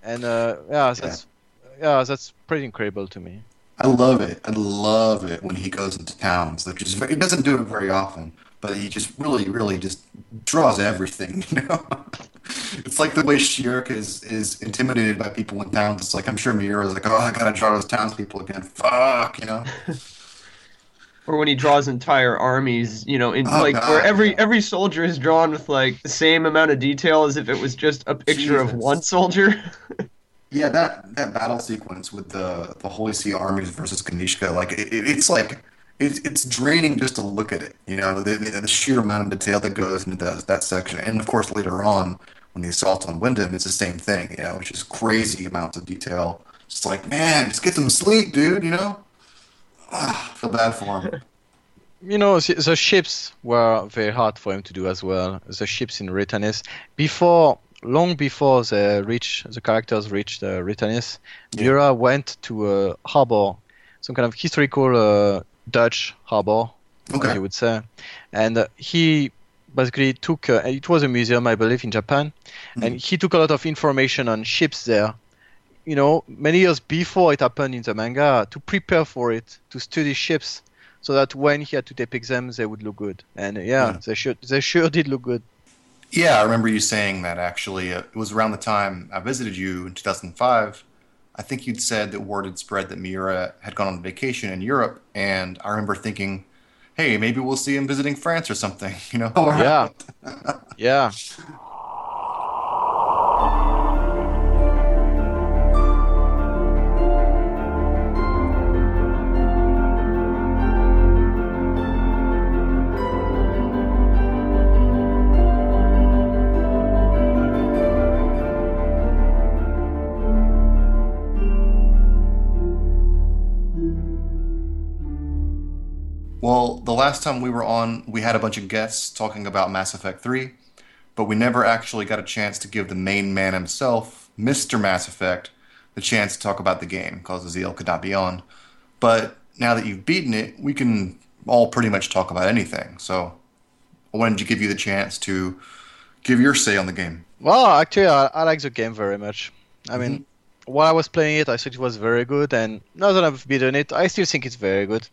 and uh, yeah, that's yeah. that's pretty incredible to me. I love it. I love it when he goes into towns. Which is he doesn't do it very often, but he just really, really just draws everything. You know, it's like the way Schierke is is intimidated by people in towns. It's like I'm sure Miura's like, oh, I gotta draw those townspeople again. Fuck, you know. or when he draws entire armies, you know, in Oh, like God, where every every soldier is drawn with like the same amount of detail as if it was just a picture of one soldier. Yeah, that that battle sequence with the the Holy See armies versus Ganishka, like it- it's like it's it's draining just to look at it. You know, the, the, the sheer amount of detail that goes into that that section, and of course later on when the assault on Wyndham, it's the same thing. You know, it's just crazy amounts of detail. It's like, man, just get some sleep, dude. You know, ah, feel bad for him. You know, the, the ships were very hard for him to do as well. The ships in Vritannis before. Long before they reach the characters reached uh, Vritannis, Yeah. Miura went to a harbor, some kind of historical uh, Dutch harbor, Okay. you would say. And uh, he basically took, uh, it was a museum, I believe, in Japan, and he took a lot of information on ships there. You know, many years before it happened in the manga, to prepare for it, to study ships, so that when he had to depict them, they would look good. And uh, yeah, Yeah. they sure, they sure did look good. Yeah, I remember you saying that actually. Uh, it was around the time I visited you in 2005. I think you'd said that word had spread that Miura had gone on vacation in Europe, and I remember thinking, "Hey, maybe we'll see him visiting France or something." You know? Yeah. yeah. Well, the last time we were on, we had a bunch of guests talking about Mass Effect 3, but we never actually got a chance to give the main man himself, Mr. Mass Effect, the chance to talk about the game because Aziel could not be on. But now that you've beaten it, we can all pretty much talk about anything. So I wanted to give you the chance to give your say on the game. Well, actually, I, I like the game very much. I mean, mm-hmm. while I was playing it, I thought it was very good, and now that I've beaten it, I still think it's very good.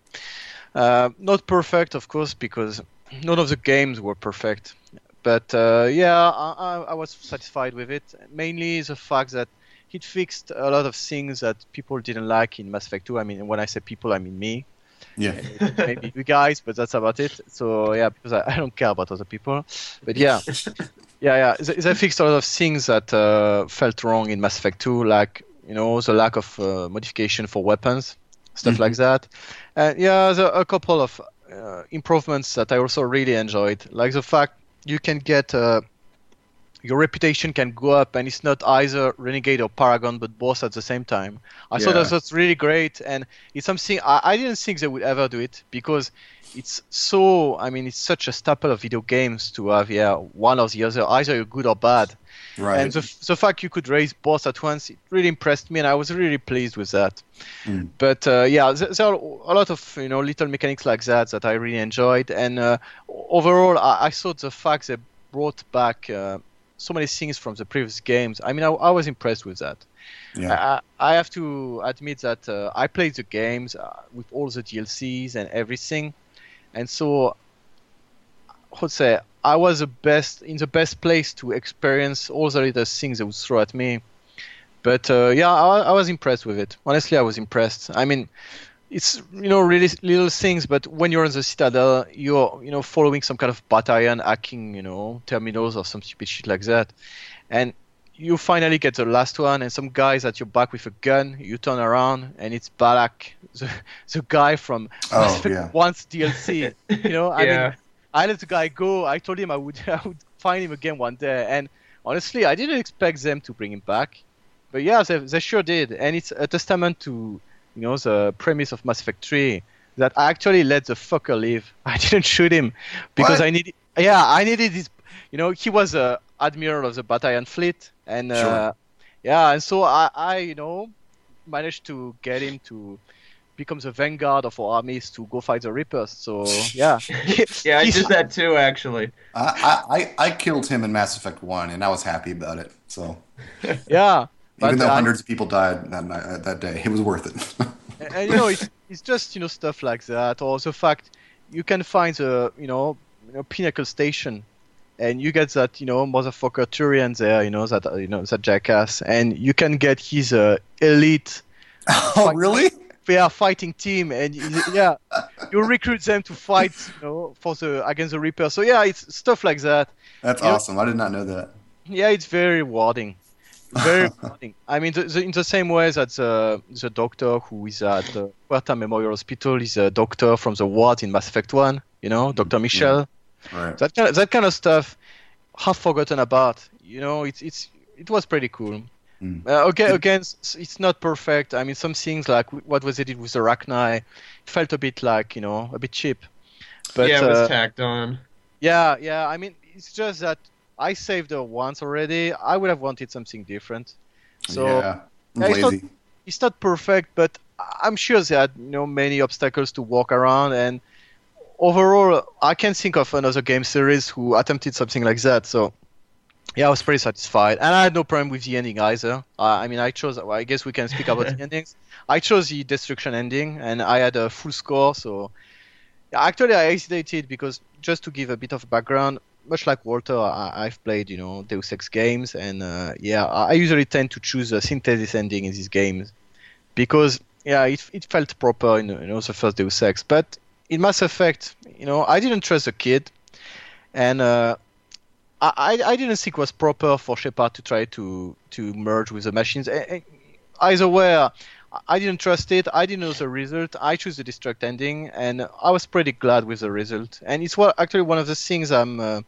Uh, not perfect, of course, because none of the games were perfect. But uh, yeah, I, I, was satisfied with it. Mainly the fact that it fixed a lot of things that people didn't like in Mass Effect 2. I mean, when I say people, I mean me. Yeah. Maybe you guys, but that's about it. So yeah, because I, I don't care about other people. But yeah, yeah, yeah. They, they, fixed a lot of things that uh, felt wrong in Mass Effect 2, like you know the lack of uh, modification for weapons stuff mm-hmm. like that. And yeah, there are a couple of uh, improvements that I also really enjoyed, like the fact you can get uh, your reputation can go up, and it's not either renegade or paragon, but both at the same time. I yeah. thought that was really great, and it's something I, I didn't think they would ever do it because it's so. I mean, it's such a staple of video games to have yeah one or the other, either good or bad. Right. And the, the fact you could raise both at once, it really impressed me, and I was really pleased with that. Mm. But uh, yeah, there, there, are a lot of you know little mechanics like that that I really enjoyed, and uh, overall, I, I, thought the fact they brought back uh, so many things from the previous games. I mean, I, I was impressed with that. Yeah. I, I have to admit that uh, I played the games uh, with all the DLCs and everything, and so I would say I was the best in the best place to experience all the little things they would throw at me. But uh, yeah, I, I, was impressed with it. Honestly, I was impressed. I mean, it's you know really little things, but when you're in the Citadel, you're you know following some kind of Batarian, hacking you know terminals or some stupid shit like that, and you finally get the last one, and some guys at your back with a gun. You turn around, and it's Balak, the, the guy from oh, yeah. once DLC. You know, I yeah. mean I let the guy go. I told him I would I would find him again one day, and honestly, I didn't expect them to bring him back, but yeah, they, they sure did, and it's a testament to you know the premise of Mass Effect 3 that I actually let the fucker live. I didn't shoot him because what? I needed. Yeah, I needed his. You know, he was a admiral of the Batarian fleet, and sure. uh, yeah, and so I, I, you know, managed to get him to becomes a vanguard of our armies to go fight the Reapers. So yeah, yeah, I did that too actually. I, I I killed him in Mass Effect One, and I was happy about it. So yeah, even though hundreds of people died that night, uh, that day, it was worth it. and, and, you know, it's it's just you know stuff like that, or the fact you can find the you know, you know pinnacle station and you get that you know motherfucker Turian there, you know that you know that jackass, and you can get his uh, elite. Oh, really? they are fighting team, and yeah, you recruit them to fight, you know, for the against the Reaper. So yeah, it's stuff like that. That's you awesome. Know? I did not know that. Yeah, it's very rewarding. Very rewarding. I mean, the, the, in the same way that the, the doctor who is at the Huerta Memorial Hospital is a doctor from the ward in Mass Effect One. You know, Doctor Michel. Yeah. Right. That kind of, that kind of stuff, half forgotten about. You know, it's it's it was pretty cool. Mm. Uh, okay, again, it's not perfect. I mean, some things like what was it with the Rachni, it felt a bit like you know a bit cheap. But yeah, it was uh, tacked on. Yeah, yeah. I mean, it's just that I saved her once already. I would have wanted something different. So yeah, yeah it's, not, it's not perfect, but I'm sure they had you know many obstacles to walk around and overall I can't think of another game series who attempted something like that. So yeah, I was pretty satisfied, and I had no problem with the ending either. Uh, I mean, I chose. Well, I guess we can speak about the endings. I chose the destruction ending, and I had a full score. So, yeah, actually, I hesitated because just to give a bit of background, much like Walter, I, I've played you know Deus Ex games, and uh, yeah, I I usually tend to choose a synthesis ending in these games because yeah, it it felt proper in you know the first Deus Ex, but in Mass Effect, you know, I didn't trust the kid, and uh, I I didn't think it was proper for Shepard to try to to merge with the machines. Either way, uh, I didn't trust it. I didn't know the result. I chose the destruct ending, and I was pretty glad with the result. And it's what actually one of the things I'm uh,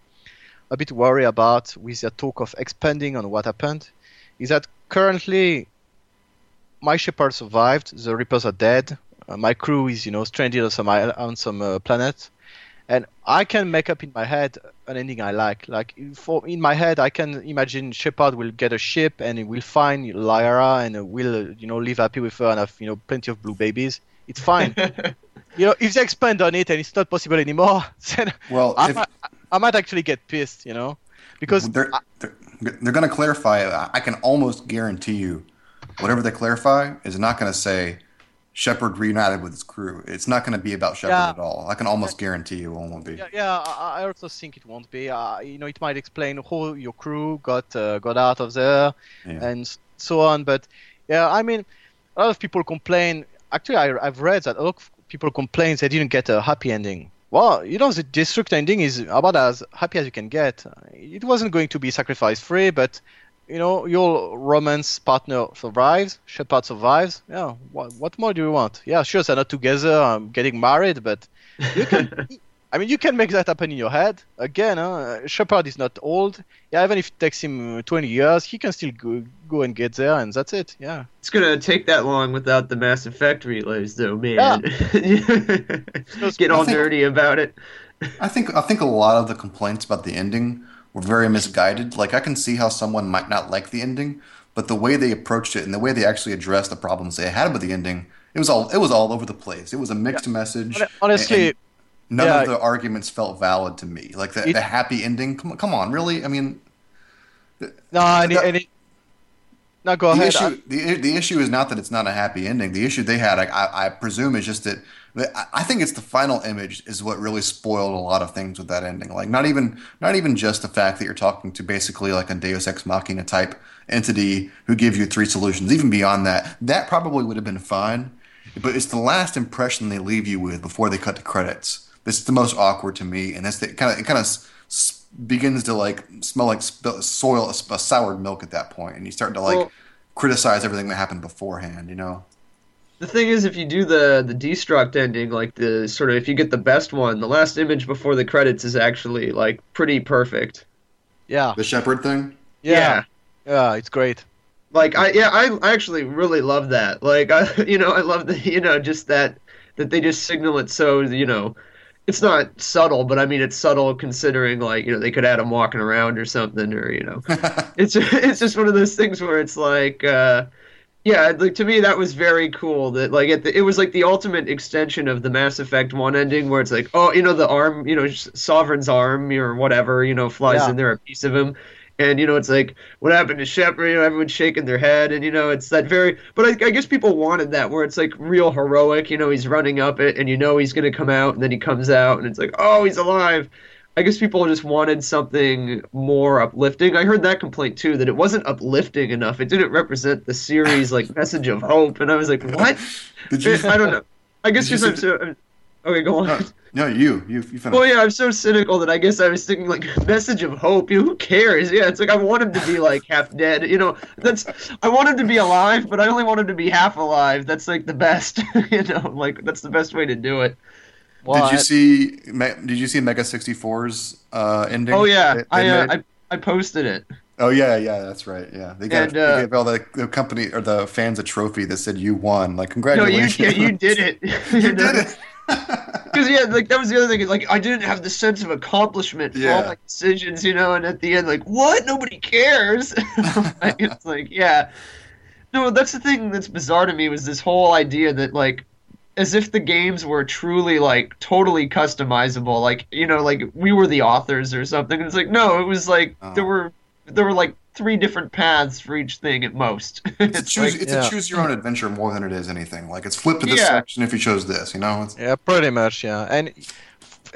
a bit worried about with the talk of expanding on what happened, is that currently my Shepard survived. The Reapers are dead. Uh, my crew is you know stranded on some on some uh, planet, and I can make up in my head an ending I like. Like for in my head, I can imagine Shepard will get a ship and he will find Liara and uh, will uh, you know live happy with her and have you know plenty of blue babies. It's fine. you know, if they expand on it and it's not possible anymore, then Well, I, if, might, I might actually get pissed. You know, because they're they're, they're going to clarify. I- I can almost guarantee you, whatever they clarify is not going to say Shepard reunited with his crew. It's not going to be about Shepard Yeah. at all. I can almost guarantee you it won't be. Yeah, yeah. I, I also think it won't be. Uh, you know, it might explain how your crew got uh, got out of there Yeah. and so on. But yeah, I mean, a lot of people complain. Actually, I, I've read that a lot of people complain they didn't get a happy ending. Well, you know, the destruct ending is about as happy as you can get. It wasn't going to be sacrifice free, but you know, your romance partner survives, Shepard survives. Yeah, what, what more do you want? Yeah, sure, they're not together, I'm getting married, but you can. I mean, you can make that happen in your head. Again, uh, Shepard is not old. Yeah, even if it takes him uh, 20 years, he can still go, go and get there, and that's it. Yeah. It's gonna take that long without the Mass Effect relays, though, man. Yeah. Get all I think- nerdy about it. I think I think a lot of the complaints about the ending were very misguided. Like I can see how someone might not like the ending, but the way they approached it and the way they actually addressed the problems they had with the ending, it was all it was all over the place. It was a mixed message. Honestly, and none yeah. of the arguments felt valid to me. Like the, It- the happy ending. Come on, come on, really? I mean, no, and, that- and it, no, go the ahead. issue the, the issue is not that it's not a happy ending. The issue they had, I, I, I presume, is just that. I- think it's the final image is what really spoiled a lot of things with that ending. Like not even not even just the fact that you're talking to basically like a Deus Ex Machina type entity who gives you three solutions. Even beyond that, that probably would have been fine. But it's the last impression they leave you with before they cut to credits. This is the most awkward to me, and that's the kind of it kind of begins to like smell like sp- soil, a soured milk at that point, and you start to like Well- criticize everything that happened beforehand. You know. The thing is, if you do the the destruct ending, like the sort of if you get the best one, the last image before the credits is actually like pretty perfect. yeah, The Shepard thing. yeah, yeah, it's great. Like I yeah, I, I actually really love that. Like I you know, I love the you know, just that that they just signal it so, you know, it's not subtle, but I mean it's subtle considering like, you know, they could add him walking around or something or, you know. it's it's just one of those things where it's like uh yeah, like to me that was very cool. That like it, it was like the ultimate extension of the Mass Effect one ending, where it's like, oh, you know, the arm, you know, Sovereign's arm or whatever, you know, flies Yeah. in there, a piece of him, and you know, it's like, what happened to Shepard? You know, everyone's shaking their head, and you know, it's that very. But I, I guess people wanted that, where it's like real heroic. You know, he's running up it, and you know he's gonna come out, and then he comes out, and it's like, oh, he's alive. I guess people just wanted something more uplifting. I heard that complaint too, that it wasn't uplifting enough. It didn't represent the series like message of hope, and I was like, what? Did you? I don't know. I guess because I'm so. I'm- Okay, go on. No, no, you, you, you finished. Well, yeah, I'm so cynical that I guess I was thinking like message of hope. You who cares? Yeah, it's like I want him to be like half dead. You know, that's I want him to be alive, but I only want him to be half alive. That's like the best. you know, like that's the best way to do it. Well, did you I- see? Me- Did you see Mega 64's uh, ending? Oh yeah, they- I, uh. I I posted it. Oh yeah, yeah, that's right. Yeah, they got And, uh, they gave all the, the company or the fans a trophy that said you won. Like No, you congratulations. you did it. you did it. Because yeah, like that was the other thing. Like I didn't have the sense of accomplishment for all Yeah. my decisions, you know. And at the end, like what? Nobody cares. Like, it's like yeah. No, that's the thing that's bizarre to me was this whole idea that like, as if the games were truly like totally customizable. Like you know, like we were the authors or something. It's like no, it was like Oh. there uh-huh. were there were like three different paths for each thing at most. It's a it's choose. like, it's yeah. a choose your own adventure more than it is anything. Like it's flip to this Yeah. section if you chose this. You know. It's, Yeah, pretty much, yeah. And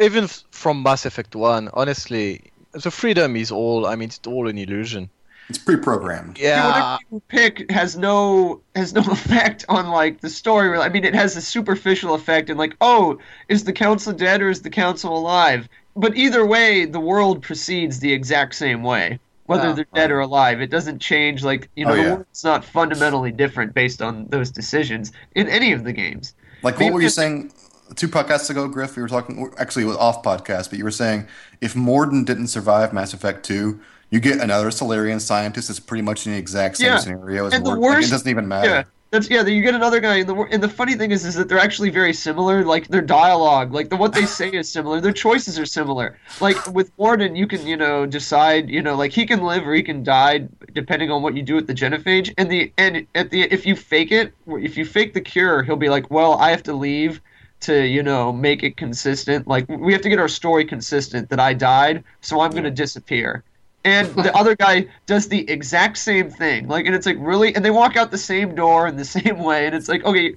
even from Mass Effect 1, honestly, the freedom is all. I mean, it's all an illusion. It's pre-programmed. Yeah. whatever you pick has no has no effect on like the story. I mean, it has a superficial effect and like, oh, is the council dead or is the council alive? But either way, the world proceeds the exact same way, whether they're dead or alive. It doesn't change. Like you know, Oh, the yeah. world's not fundamentally different based on those decisions in any of the games. Like, what were you saying two podcasts ago, Griff? We were talking, actually, it was off podcast, but you were saying if Mordin didn't survive Mass Effect 2, you get another Salarian scientist that's pretty much in the exact same Yeah. scenario as And the Mordin. Like, it doesn't even matter. Yeah, that's yeah. You get another guy, and the and the funny thing is, is that they're actually very similar. Like their dialogue, like the what they say is similar. Their choices are similar. Like with Mordin, you can you know decide you know like he can live or he can die depending on what you do with the genophage. And the and at the if you fake it, if you fake the cure, he'll be like, well, I have to leave to you know make it consistent. Like we have to get our story consistent that I died, so I'm gonna disappear. And the other guy does the exact same thing. Like, and it's like really, and they walk out the same door in the same way, and it's like, okay,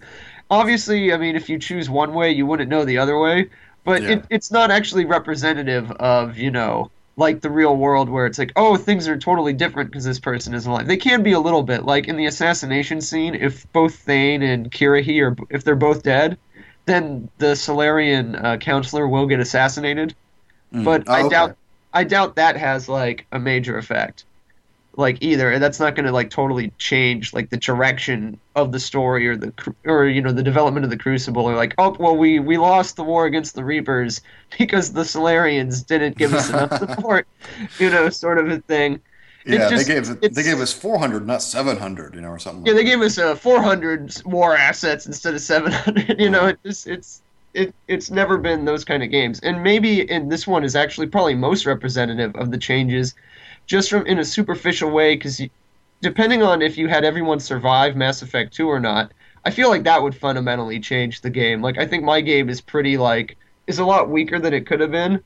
obviously, I mean, if you choose one way, you wouldn't know the other way, but Yeah. it, it's not actually representative of you know like the real world where it's like, oh, things are totally different because this person is alive. They can be a little bit like in the assassination scene. If both Thane and Kirrahe are, if they're both dead, then the Salarian uh, counselor will get assassinated. Mm. But Oh, I okay. doubt I doubt that has like a major effect. Like either, and that's not going to like totally change like the direction of the story or the or you know the development of the Crucible or like oh well we we lost the war against the Reapers because the Salarians didn't give us enough support, you know, sort of a thing. Yeah, just- they gave they gave us 400, not 700, you know, or something. Yeah, like they gave us uh, 400 war assets instead of 700. You know, it just it's it it's never been those kind of games. And maybe in this one is actually probably most representative of the changes, just from in a superficial way, because depending on if you had everyone survive Mass Effect 2 or not, I feel like that would fundamentally change the game. Like I think my game is pretty like is a lot weaker than it could have been.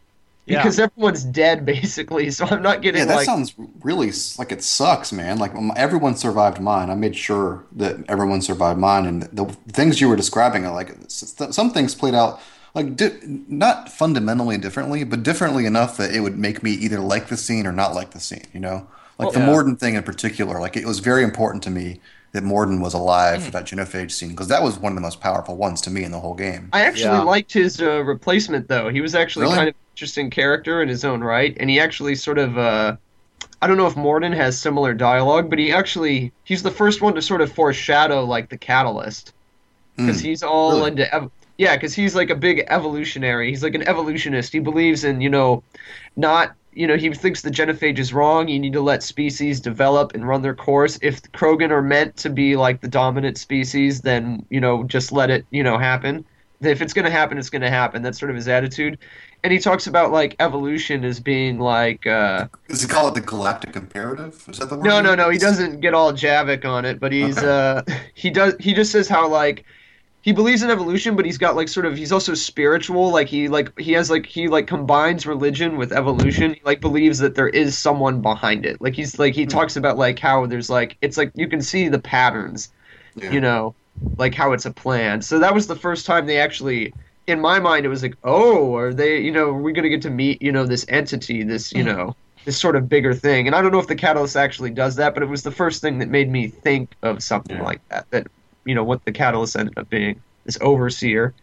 Yeah. Because everyone's dead basically, so I'm not getting Yeah, that like sounds really like it sucks, man. Like um, everyone survived mine. I made sure that everyone survived mine, and the things you were describing are like s- s- some things played out like di not fundamentally differently, but differently enough that it would make me either like the scene or not like the scene. You know, like the Yeah. Mordin thing in particular. Like it was very important to me that Mordin was alive Mm. for that genophage scene because that was one of the most powerful ones to me in the whole game. I actually Yeah. liked his uh, replacement though. He was actually Really? kind of interesting character in his own right, and he actually sort of uh, I don't know if Mordin has similar dialogue, but he actually he's the first one to sort of foreshadow like the catalyst because Mm. he's all Really? into ev- yeah, because he's like a big evolutionary. He's like an evolutionist. He believes in you know not you know he thinks the genophage is wrong. You need to let species develop and run their course. If Krogan are meant to be like the dominant species, then you know just let it you know happen. If it's going to happen, it's going to happen. That's sort of his attitude. And he talks about like evolution as being like uh, Does he call it the galactic imperative? Is that the word? no, no, no. He doesn't get all Javik on it, but he's uh he does he just says how like he believes in evolution, but he's got like sort of he's also spiritual. Like he like he has like he like combines religion with evolution. He like believes that there is someone behind it. Like he's like he hmm. talks about like how there's like it's like you can see the patterns, Yeah. you know, like how it's a plan. So that was the first time they actually in my mind it was like, "Oh, are they, you know, are we going to get to meet, you know, this entity, this, you hmm. know, this sort of bigger thing?" And I don't know if the catalyst actually does that, but it was the first thing that made me think of something Yeah. like that that you know, what the catalyst ended up being, this overseer.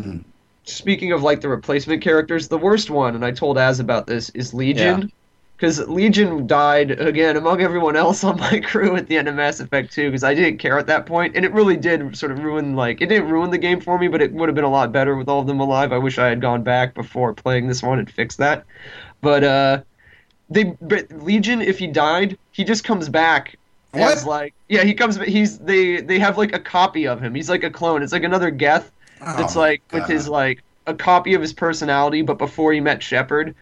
Mhm. Speaking of like the replacement characters, the worst one, and I told Az about this, is Legion. Because Legion died again among everyone else on my crew at the end of Mass Effect 2 because I didn't care at that point, and it really did sort of ruin like it didn't ruin the game for me, but it would have been a lot better with all of them alive. I wish I had gone back before playing this one and fixed that. But uh, they but Legion, if he died, he just comes back as What? like yeah he comes he's they they have like a copy of him. He's like a clone. It's like another Geth that's Oh, like with his like a copy of his personality, but before he met Shepard.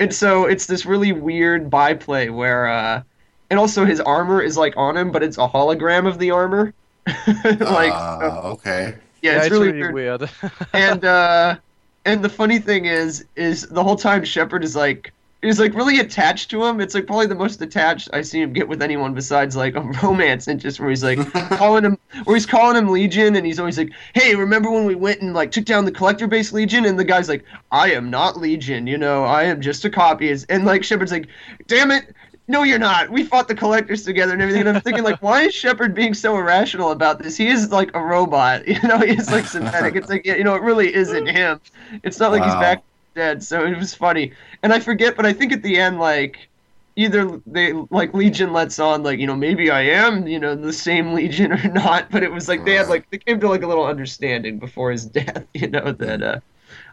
And so it's this really weird byplay where, uh, and also his armor is like on him, but it's a hologram of the armor. like, Ah, okay. yeah, it's, really, weird. weird. and uh, and the funny thing is, is the whole time Shepard is like he's like really attached to him. It's like probably the most attached I see him get with anyone besides like a romance interest where he's like calling him where he's calling him Legion and he's always like, Hey, remember when we went and like took down the collector base Legion? And the guy's like, I am not Legion, you know, I am just a copy. And like Shepard's like, Damn it, no, you're not. We fought the collectors together and everything. And I'm thinking, like, why is Shepard being so irrational about this? He is like a robot, you know. He's like synthetic. It's like, you know, it really isn't him. It's not like he's back dead. So it was funny. And I forget, but I think at the end, like, either they like Legion lets on, like, you know, maybe I am, you know, the same Legion or not. But it was like they had like they came to like a little understanding before his death, you know, that uh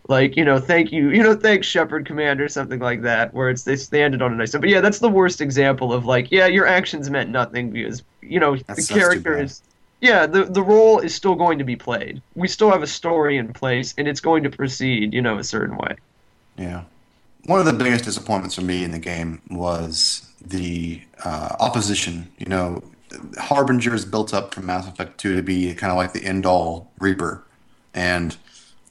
like you know thank you you know thanks Shepard commander something like that where it's they standed on a nice but yeah that's the worst example of like yeah your actions meant nothing because you know That's- the character is yeah the the role is still going to be played we still have a story in place and it's going to proceed you know a certain way Yeah. One of the biggest disappointments for me in the game was the uh, opposition. You know, Harbinger is built up from Mass Effect 2 to be kind of like the end all Reaper. And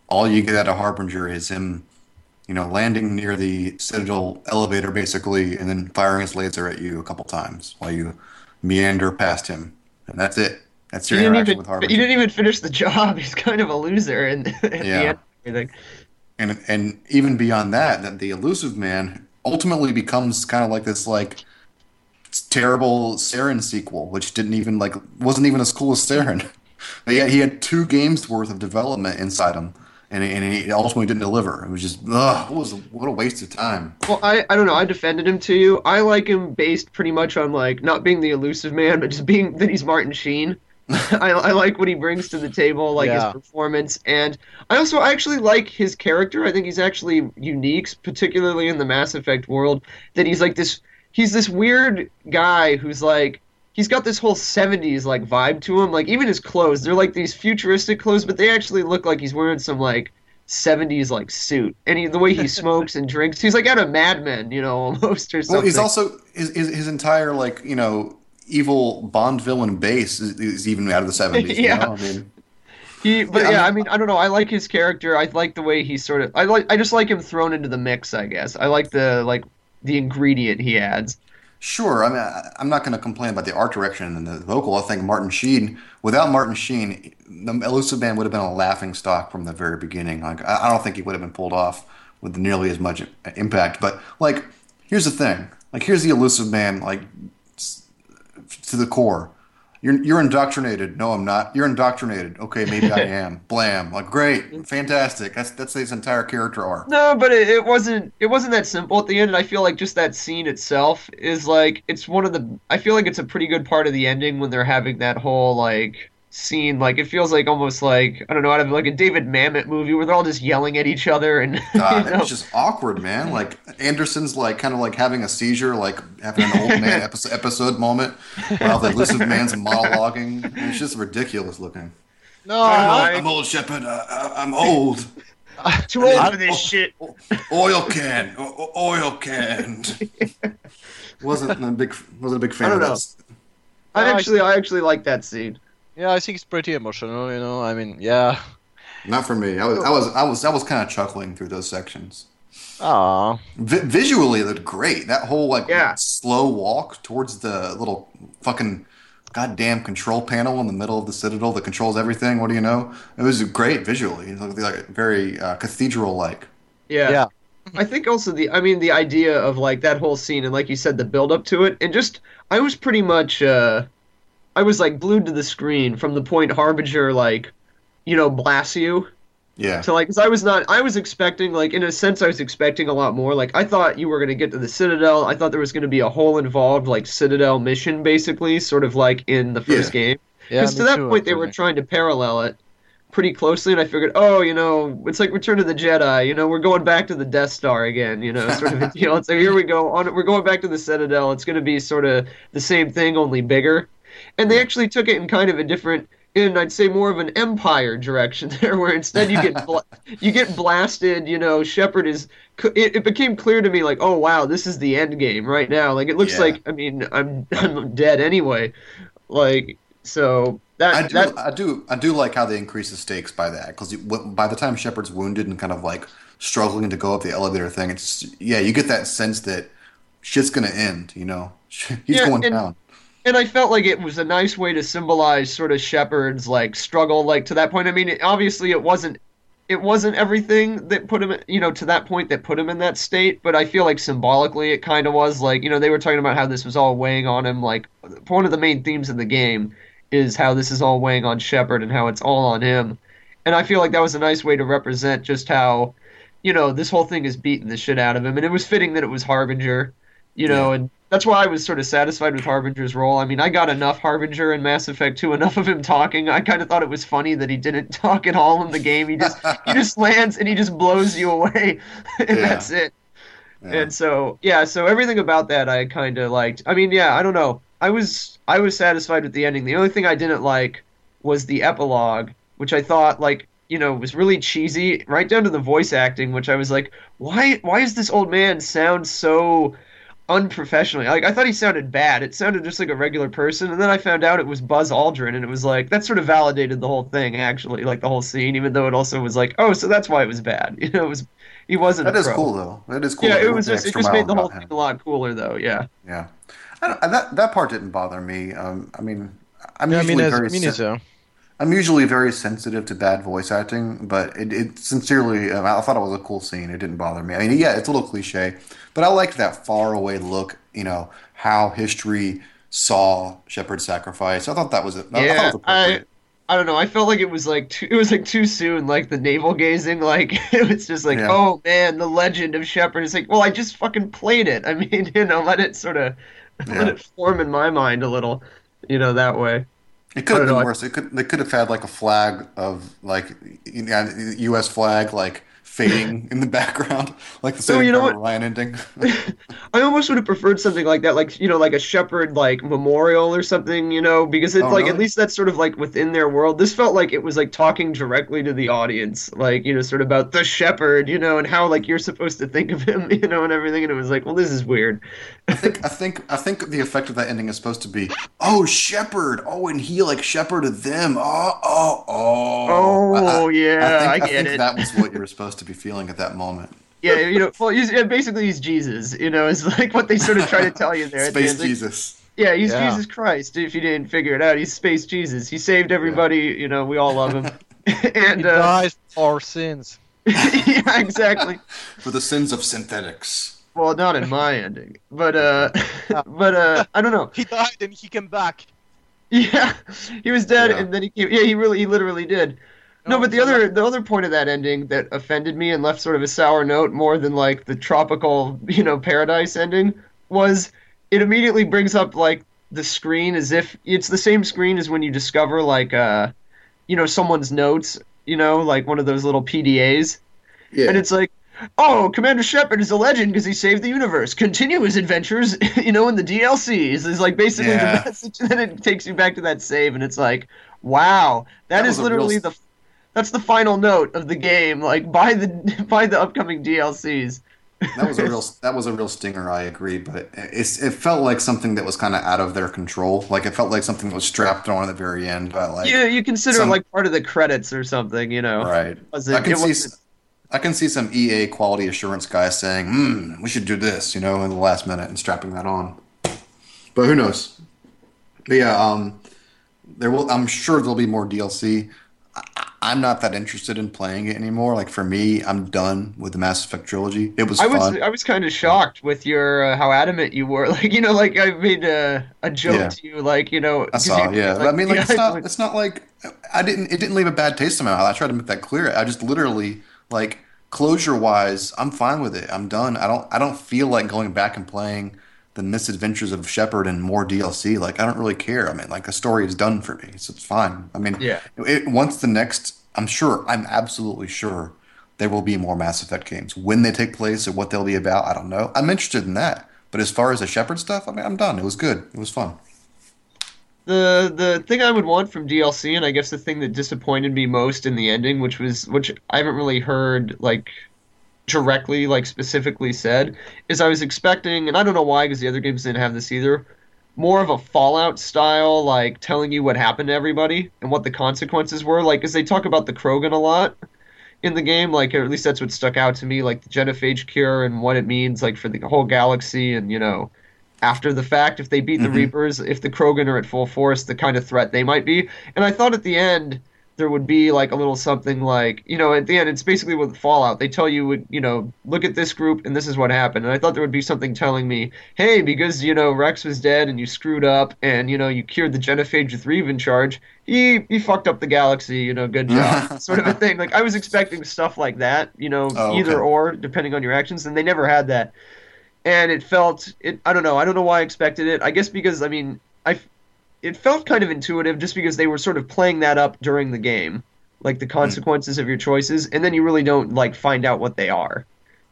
all you get out of Harbinger is him, you know, landing near the Citadel elevator basically, and then firing his laser at you a couple times while you meander past him. And that's it. That's your didn't interaction even with he you didn't even finish the job he's kind of a loser and at the Yeah. end of everything and and even beyond that, that the elusive man ultimately becomes kind of like this like terrible Saren sequel, which didn't even like wasn't even as cool as Saren. But yet he had two games worth of development inside him, and and he ultimately didn't deliver. It was just ugh, what was what a waste of time. Well, I, I don't know. I defended him to you. I like him based pretty much on like not being the elusive man, but just being that he's Martin Sheen. I, I like what he brings to the table, like Yeah. his performance, and I also I actually like his character. I think he's actually unique, particularly in the Mass Effect world. That he's like this. He's this weird guy who's like he's got this whole 70s like vibe to him. Like even his clothes, they're like these futuristic clothes, but they actually look like he's wearing some like 70s like suit. And he, the way he smokes and drinks, he's like out of Mad Men, you know, almost or something. Well, he's also his, his his entire like you know evil Bond villain base is, is even out of the seventies. Yeah. You know? I mean, he, but Yeah, yeah, I mean, I don't know. I like his character. I like the way he sort of. I like. I just like him thrown into the mix. I guess I like the like the ingredient he adds. Sure. I mean, I, I'm not going to complain about the art direction and the vocal. I think Martin Sheen, without Martin Sheen, the Elusive Man would have been a laughing stock from the very beginning. Like, I, I don't think he would have been pulled off with nearly as much impact. But like, here's the thing. Like, here's the Elusive Man, like to the core. You're you're indoctrinated. No, I'm not. You're indoctrinated. Okay, maybe I am. Blam. Like, great, fantastic. That's that's his entire character arc. No, but it, it wasn't. It wasn't that simple at the end. And I feel like just that scene itself is like it's one of the. I feel like it's a pretty good part of the ending when they're having that whole like scene. Like it feels like almost like I don't know, out of like a David Mamet movie where they're all just yelling at each other and God, you know. was just awkward, man. Like Anderson's like kind of like having a seizure, like having an old man episode, episode moment while the elusive man's monologuing. It's just ridiculous looking. No, I- I'm old Shepard. Uh, uh, I'm old. too old for this shit. Oil can. O- o- oil can. wasn't a big wasn't a big fan I of don't know. this. I- actually, I actually like that scene. Yeah, I think it's pretty emotional. You know, I mean, yeah. Not for me. I was I was I was I was kind of chuckling through those sections. Oh. Ah, Vi- visually, it looked great. That whole like Yeah. slow walk towards the little fucking goddamn control panel in the middle of the citadel that controls everything. What do you know? It was great visually. It looked like very uh, cathedral like. Yeah. Yeah. I think also the I mean the idea of like that whole scene and like you said the build up to it and just I was pretty much uh I was like glued to the screen from the point Harbinger like you know blasts you Yeah. to like cuz I was not I was expecting like in a sense I was expecting a lot more like I thought you were going to get to the Citadel I thought there was going to be a whole involved like Citadel mission basically sort of like in the first Yeah. game yeah. because to that point they were trying to parallel it pretty closely, and I figured, oh, you know, it's like Return of the Jedi. You know, we're going back to the Death Star again. You know, sort of a deal. And so here we go on. We're going back to the Citadel. It's going to be sort of the same thing, only bigger. And they actually took it in kind of a different. In I'd say more of an empire direction there, where instead you get bla- you get blasted. You know, Shepard is. It, it became clear to me like, oh wow, this is the end game right now. Like it looks Yeah. like. I mean, I'm I'm dead anyway. Like so that I do, that I do, I do like how they increase the stakes by that because by the time Shepard's wounded and kind of like struggling to go up the elevator thing. It's yeah, you get that sense that shit's gonna end. You know, he's Yeah, going and- down. And I felt like it was a nice way to symbolize sort of Shepard's like struggle, like to that point. I mean, it, obviously it wasn't it wasn't everything that put him, you know, to that point that put him in that state. But I feel like symbolically it kind of was. Like, you know, they were talking about how this was all weighing on him. Like one of the main themes of the game is how this is all weighing on Shepard and how it's all on him. And I feel like that was a nice way to represent just how, you know, this whole thing is beating the shit out of him. And it was fitting that it was Harbinger, you know, and that's why I was sort of satisfied with Harbinger's role. I mean, I got enough Harbinger in Mass Effect 2, enough of him talking. I kind of thought it was funny that he didn't talk at all in the game. He just he just lands and he just blows you away, and Yeah. that's it. Yeah. And so, yeah, so everything about that I kind of liked. I mean, yeah, I don't know. I was I was satisfied with the ending. The only thing I didn't like was the epilogue, which I thought like, you know, was really cheesy, right down to the voice acting, which I was like, why why is this old man sound so unprofessionally? Like I thought he sounded bad. It sounded just like a regular person, and then I found out it was Buzz Aldrin, and it was like that sort of validated the whole thing actually, like the whole scene, even though it also was like, oh, so that's why it was bad. You know, it was he wasn't That a is pro. cool though. That is cool. Yeah, it was just it just made the whole about thing a lot cooler though. Yeah. Yeah, I don't, that that part didn't bother me. Um, I mean, I'm Yeah, I usually mean, as, very me sen- neither. I'm usually very sensitive to bad voice acting, but it, it sincerely, um, I thought it was a cool scene. It didn't bother me. I mean, yeah, it's a little cliche, but I liked that faraway look. You know how history saw Shepard's sacrifice. I thought that was it. I Yeah, was appropriate. I don't know. I felt like it was like too, it was like too soon, like the navel gazing. Like it was just like, Yeah. oh man, the legend of Shepard. It's like, well, I just fucking played it. I mean, you know, let it sort of Yeah. let it form in my mind a little, you know, that way. It could have been know, worse. It could they could have had like a flag of like you know, the U.S. flag like fading in the background, like the So, you know what? Ryan ending. I almost would have preferred something like that, like you know, like a Shepard like memorial or something, you know, because it's Oh, like at uh-huh. least that's sort of like within their world. This felt like it was like talking directly to the audience, like you know, sort of about the Shepard, you know, and how like you're supposed to think of him, you know, and everything. And it was like, well, this is weird. I think I think I think the effect of that ending is supposed to be, oh Shepard, oh, and he like shepherded them. Oh, oh, oh. Oh, yeah, I think, get think it. that was what you were supposed to be feeling at that moment. Yeah, you know, well, he's, yeah, basically he's Jesus, you know, is like what they sort of try to tell you there. at the Space. Like, Jesus. Yeah, he's Yeah. Jesus Christ. If you didn't figure it out, he's Space Jesus. He saved everybody. You know, we all love him. and He uh, dies for our sins. yeah, exactly. For the sins of synthetics. Well, not in my ending, but uh, but uh, I don't know. He died and he came back. Yeah, he was dead, Yeah. and then he came. Yeah, he really, he literally did. No, No, but the so other, the other point of that ending that offended me and left sort of a sour note more than like the tropical, you know, paradise ending was it immediately brings up like the screen as if it's the same screen as when you discover like uh, you know, someone's notes, you know, like one of those little PDAs. Yeah. And it's like, oh, Commander Shepard is a legend because he saved the universe. Continue his adventures, you know, in the DLCs. Is like basically Yeah. the message. And then it takes you back to that save, and it's like, wow, That that is a real literally the. That's the final note of the game. Like by the by the upcoming DLCs. That was a real that was a real stinger. I agree, but it's it felt like something that was kind of out of their control. Like it felt like something that was strapped on at the very end. But like, yeah, you consider some- it like part of the credits or something, you know. right. Was I it- can it see I can see some EA quality assurance guys saying, "Hmm, we should do this," you know, in the last minute and strapping that on. But who knows? But yeah, um, there will. I'm sure there'll be more DLC. I, I'm not that interested in playing it anymore. Like for me, I'm done with the Mass Effect trilogy. It was I was. I was kind of shocked with your uh, how adamant you were. Like you know, like I made a, a joke Yeah. to you, like you know. I saw, you- yeah. But I mean, like, it's not, it's not like I didn't. It didn't leave a bad taste in my mouth. I tried to make that clear. I just literally, like, closure wise, I'm fine with it. I'm done. I don't. I don't feel like going back and playing the misadventures of Shepard and more DLC. Like, I don't really care. I mean, like, the story is done for me, so it's fine. I mean, Yeah. It, once the next, I'm sure. I'm absolutely sure there will be more Mass Effect games. When they take place or what they'll be about, I don't know. I'm interested in that. But as far as the Shepard stuff, I mean, I'm done. It was good. It was fun. The the thing I would want from DLC, and I guess the thing that disappointed me most in the ending, which was which I haven't really heard like directly, like specifically said, is I was expecting, and I don't know why, because the other games didn't have this either. More of a Fallout style, like telling you what happened to everybody and what the consequences were. Like, because they talk about the Krogan a lot, in the game. Like or at least that's what stuck out to me, like the genophage cure and what it means, like for the whole galaxy, and you know, after the fact, if they beat the Mhm. Reapers, if the Krogan are at full force, the kind of threat they might be. And I thought at the end there would be like a little something like you know at the end it's basically with Fallout they tell you you know look at this group and this is what happened and I thought there would be something telling me hey because you know Wrex was dead and you screwed up and you know you cured the genophage with Wreav in charge he he fucked up the galaxy you know good job sort of a thing like I was expecting stuff like that you know Oh, okay. either or depending on your actions and they never had that and it felt it I don't know I don't know why I expected it I guess because I mean I it felt kind of intuitive just because they were sort of playing that up during the game like the Hmm. consequences of your choices and then you really don't like find out what they are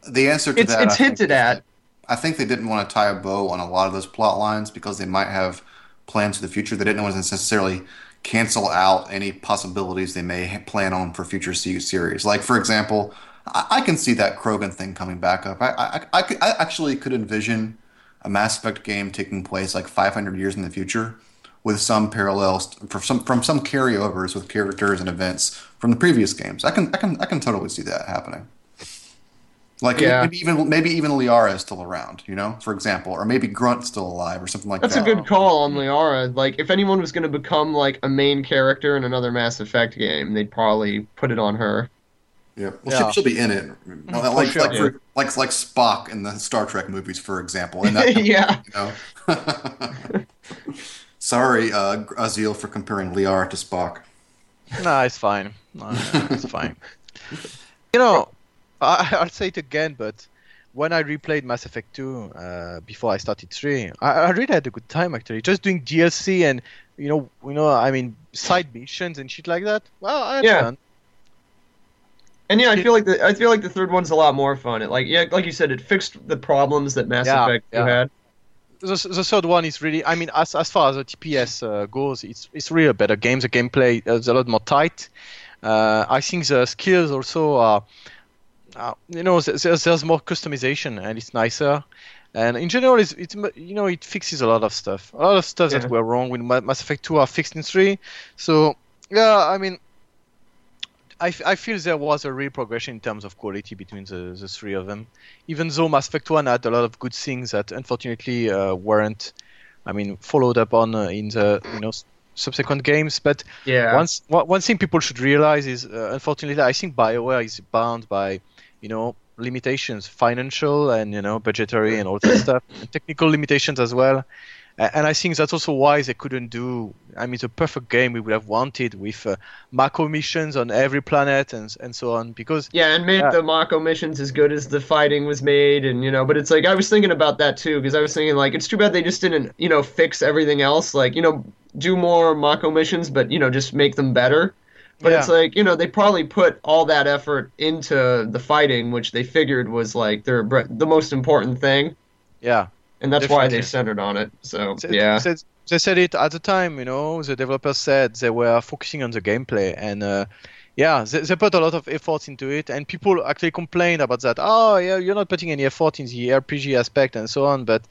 The answer to it's that it's I hinted at I think they didn't want to tie a bow on a lot of those plot lines because they might have plans for the future. They didn't want to necessarily cancel out any possibilities they may plan on for future se- series. Like, for example, I, I can see that Krogan thing coming back up. I, I, I, could, I actually could envision a Mass Effect game taking place like 500 years in the future with some parallels from some from some carryovers with characters and events from the previous games. I can I can I can totally see that happening. Like Yeah. maybe even maybe even Liara is still around, you know, for example, or maybe Grunt's still alive or something like that. that's a good call on Liara like if anyone was going to become like a main character in another Mass Effect game they'd probably put it on her Yeah, well, Yeah. She'll, she'll be in it, like sure. like, for, like like Spock in the Star Trek movies, for example. And that, yeah you know. Sorry, uh, Azil, for comparing Liara to Spock. Nah, it's fine. No, no, it's fine. You know, I, I'll say it again, but when I replayed Mass Effect 2 uh, before I started 3, I, I really had a good time actually. Just doing DLC and you know, you know, I mean, side missions and shit like that. Well, I had Yeah. fun. And yeah, I feel like the I feel like the third one's a lot more fun. It like yeah, like you said, it fixed the problems that Mass Yeah, Effect yeah. had. The, the third one is really, I mean, as as far as the TPS uh, goes, it's it's really a better game. The gameplay is a lot more tight. Uh, I think the skills also are, uh, you know, there's, there's more customization and it's nicer. And in general, it's, it's you know it fixes a lot of stuff. A lot of stuff Yeah. that were wrong with Mass Effect 2 are fixed in 3. So yeah, I mean, I, I feel there was a real progression in terms of quality between the, the three of them. Even though Mass Effect 1 had a lot of good things that unfortunately uh, weren't, I mean, followed up on uh, in the you know subsequent games. But Yeah. once one, one thing people should realize is, uh, unfortunately, I think BioWare is bound by, you know, limitations, financial and you know budgetary and all that stuff, and technical limitations as well. And I think that's also why they couldn't do. I mean, the perfect game we would have wanted with uh, macro missions on every planet and and so on. Because Yeah, and made Yeah. the Mako missions as good as the fighting was made, and you know, but it's like I was thinking about that too because I was thinking like it's too bad they just didn't you know fix everything else, like you know do more Mako missions, but you know just make them better. But Yeah. it's like you know they probably put all that effort into the fighting, which they figured was like their the most important thing, yeah, and that's why they centered on it. So They- yeah, they, they said it at the time. You know, the developers said they were focusing on the gameplay, and uh, yeah, they, they put a lot of effort into it. And people actually complained about that. Oh, yeah, you're not putting any effort in the RPG aspect and so on. But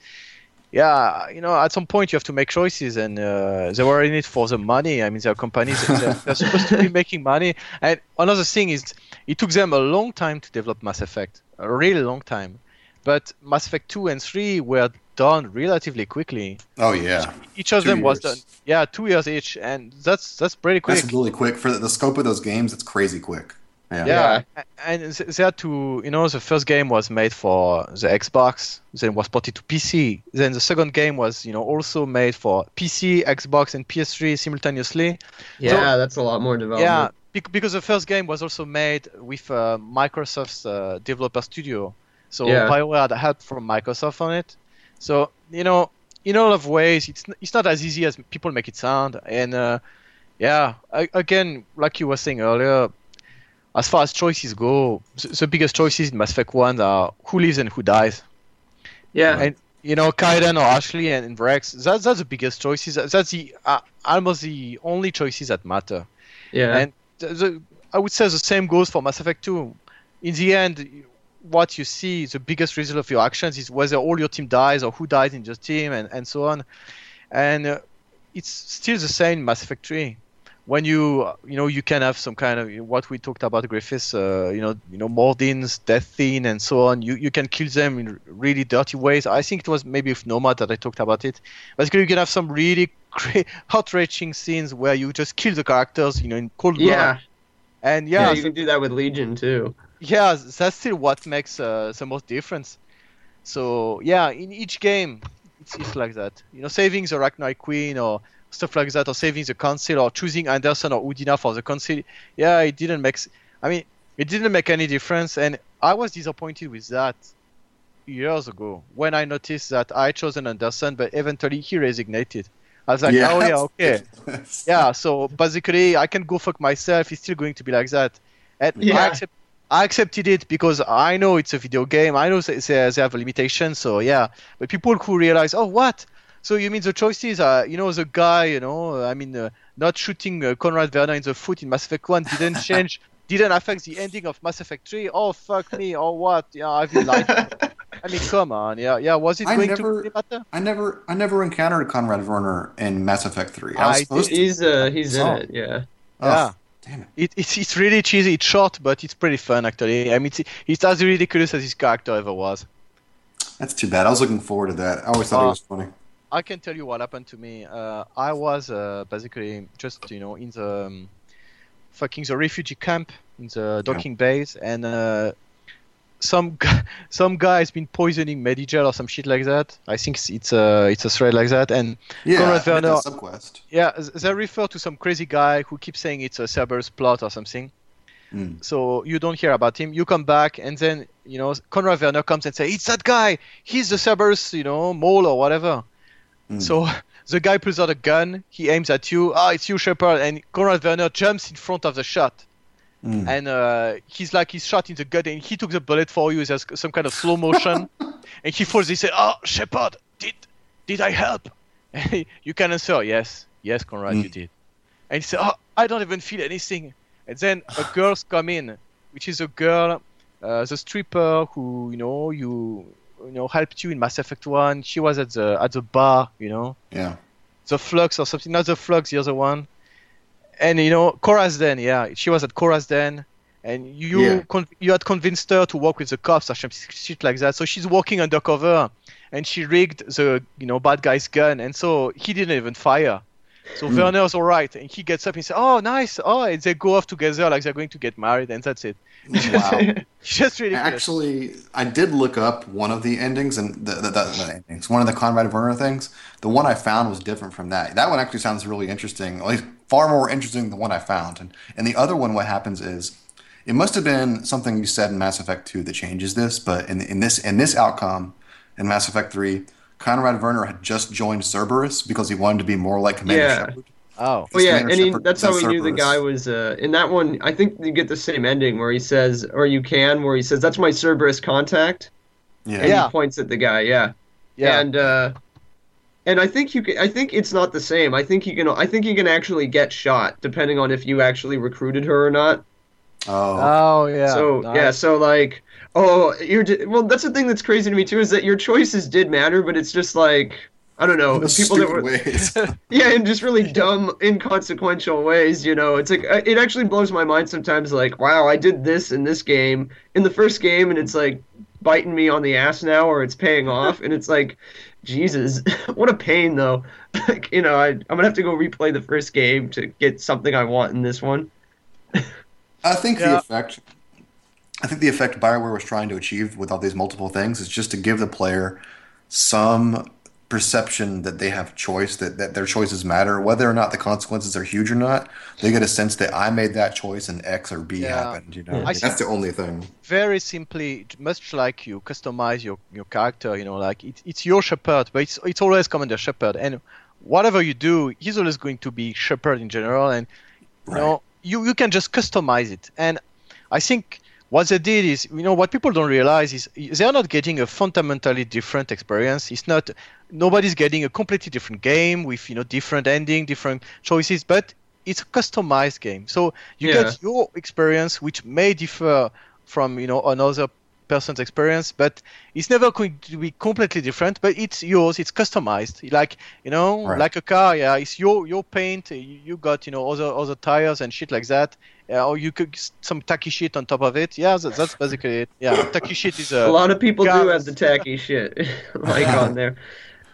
yeah, you know, at some point you have to make choices, and uh, they were in it for the money. I mean, they're companies; they're, they're supposed to be making money. And another thing is, it took them a long time to develop Mass Effect, a really long time. But Mass Effect 2 and 3 were done relatively quickly. Oh yeah, Each of Two them was done, yeah, two years each, and that's that's pretty quick. that's really quick for the, the scope of those games. It's crazy quick. Yeah. yeah, a- and th- they had to, you know, the first game was made for the Xbox, then was ported to PC. Then the second game was, you know, also made for PC, Xbox, and PS3 simultaneously. yeah, that's a lot more development. Yeah, because the first game was also made with uh, Microsoft's uh, developer studio. So Yeah. BioWare had help from Microsoft on it. So, you know, in a lot of ways, it's, it's not as easy as people make it sound. And uh, yeah, I, again, like you were saying earlier, as far as choices go, the, the biggest choices in Mass Effect 1 are who lives and who dies. yeah, And you know, Kaiden or Ashley and, and Wrex, that's that's the biggest choices. That's the uh, almost the only choices that matter. yeah. And the, the, I would say the same goes for Mass Effect 2. In the end, what you see, the biggest result of your actions is whether all your team dies or who dies in your team and, and so on. And uh, it's still the same Mass Effect 3. when you you know you can have some kind of what we talked about Griffiths, uh, you know you know Mordins, Death scene and so on. You you can kill them in really dirty ways. I think it was maybe with Nomad that I talked about it. Basically, you can have some really great, heart-wrenching scenes where you just kill the characters, you know, in cold blood. Yeah, And yeah, yeah, you so- can do that with Legion too. Yeah, that's still what makes uh, the most difference. So yeah, in each game, it's, it's like that. You know, saving the Rachni Queen or stuff like that, or saving the Council, or choosing Anderson or Udina for the Council. Yeah, it didn't make. I mean, it didn't make any difference, and I was disappointed with that years ago when I noticed that I chose an Anderson, but eventually he resignated. I was like, oh yeah, okay yeah so basically i can go fuck myself it's still going to be like that and Yeah. I, accept, I accepted it because i know it's a video game i know they, they they have a limitation so yeah but people who realize oh what so you mean the choices are you know the guy you know i mean uh, not shooting uh, conrad werner in the foot in mass effect 1 didn't change didn't affect the ending of mass effect 3 oh fuck me or what yeah i've been lied to. i mean come on yeah yeah was it I going never- to really matter I never, I never encountered Conrad Werner in Mass Effect Three. I was I supposed to. He's uh, he's in Oh. it. Yeah. Oh, yeah Damn it. It, it's it's really cheesy. It's short, but it's pretty fun actually. I mean, it's, it's as ridiculous as his character ever was. That's too bad. I was looking forward to that. I always thought Uh, it was funny. I can tell you what happened to me. Uh, I was uh, basically just you know in the um, fucking the refugee camp in the docking base, and uh, some some guy has been poisoning Medigel or some shit like that. I think it's it's a it's a thread like that, and Yeah, Conrad Werner- subquest. Yeah, they refer to some crazy guy who keeps saying it's a Cerberus plot or something. Mm. So you don't hear about him. You come back, and then you know Conrad Werner comes and say it's that guy. He's the Cerberus, you know, mole or whatever. Mm. So the guy pulls out a gun. He aims at you. Ah, it's you, Shepard. And Conrad Werner jumps in front of the shot, Mm. and uh, he's like he's shot in the gut, and he took the bullet for you. There's some kind of slow motion, and he falls. He said, "Oh, Shepard, did did I help?" you can answer, "Yes, yes, Conrad, Mm. you did." And he said, "Oh, I don't even feel anything." And then a girl's come in, which is a girl, uh, the stripper who you know you you know helped you in Mass Effect One. She was at the at the bar, you know, Yeah. the Flux or something. Not the Flux, the other one. And you know, Chora's Den, yeah, she was at Chora's Den, and you Yeah. con- you had convinced her to work with the cops or some shit like that. So she's working undercover, and she rigged the you know bad guy's gun, and so he didn't even fire. So Hmm. Werner's all right, and he gets up and says, "Oh, nice! Oh," and they go off together like they're going to get married, and that's it. Wow. Just really Actually, I did look up one of the endings and the, the, the, the endings. One of the Conrad Werner things. The one I found was different from that. That one actually sounds really interesting. At least far more interesting than the one I found. And and the other one, what happens is, it must have been something you said in Mass Effect Two that changes this. But in in this in this outcome, in Mass Effect Three, Conrad Werner had just joined Cerberus because he wanted to be more like Commander Yeah. Shepard. Oh, Well, yeah, Commander and he, that's how says we knew the guy was. Uh, in that one, I think you get the same ending where he says, or you can, where he says, "That's my Cerberus contact," Yeah. and Yeah. he points at the guy. Yeah, yeah. and uh, and I think you can. I think it's not the same. I think you can. I think you can actually get shot depending on if you actually recruited her or not. Oh. oh, yeah. so nice. yeah, so like, oh, you're di- well. That's the thing that's crazy to me too is that your choices did matter, but it's just like I don't know in those people that stupid were ways. yeah, in just really dumb, inconsequential ways. You know, it's like uh, it actually blows my mind sometimes. Like, wow, I did this in this game in the first game, and it's like biting me on the ass now, or it's paying off, and it's like, Jesus, what a pain though. like, you know, I I'm gonna have to go replay the first game to get something I want in this one. I think the effect I think the effect Bioware was trying to achieve with all these multiple things is just to give the player some perception that they have choice, that, that their choices matter, whether or not the consequences are huge or not. They get a sense that I made that choice and X or B Yeah. happened. You know, I that's the only thing. very simply, much like you customize your, your character, you know, like it, it's your Shepard, but it's it's always Commander Shepard, and whatever you do, he's always going to be Shepard in general, and you Right. know, you you can just customize it. And I think what they did is, you know, what people don't realize is they are not getting a fundamentally different experience. It's not nobody's getting a completely different game with you know different ending, different choices, but it's a customized game. So you Yeah. get your experience, which may differ from you know another person's experience, but it's never going to be completely different. But it's yours. It's customized. Like you know, Right. like a car. Yeah, it's your your paint. You, got you know other other tires and shit like that. Yeah, or you could some tacky shit on top of it. Yeah, that, that's basically it. Yeah, tacky shit is A a. lot of people do have the tacky shit like on there.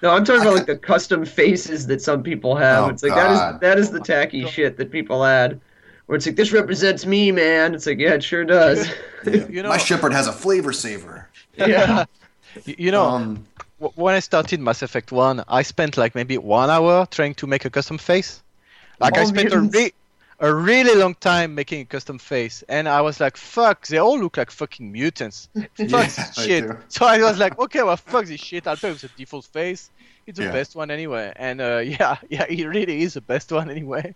No, I'm talking about like the custom faces that some people have. Oh, it's like that is God. that is the tacky shit that people add. Where it's like this represents me, man. It's like yeah, it sure does. You know- my Shepard has a flavor saver. yeah. You you know, Um, when I started Mass Effect One, I spent like maybe one hour trying to make a custom face. Like I All spent a, mutants. re- a really long time making a custom face, and I was like, "Fuck!" They all look like fucking mutants. Fuck Yeah, this shit. do. So I was like, "Okay, well, fuck this shit. I'll play with the default face. It's the Yeah. best one anyway." And uh, yeah, yeah, it really is the best one anyway.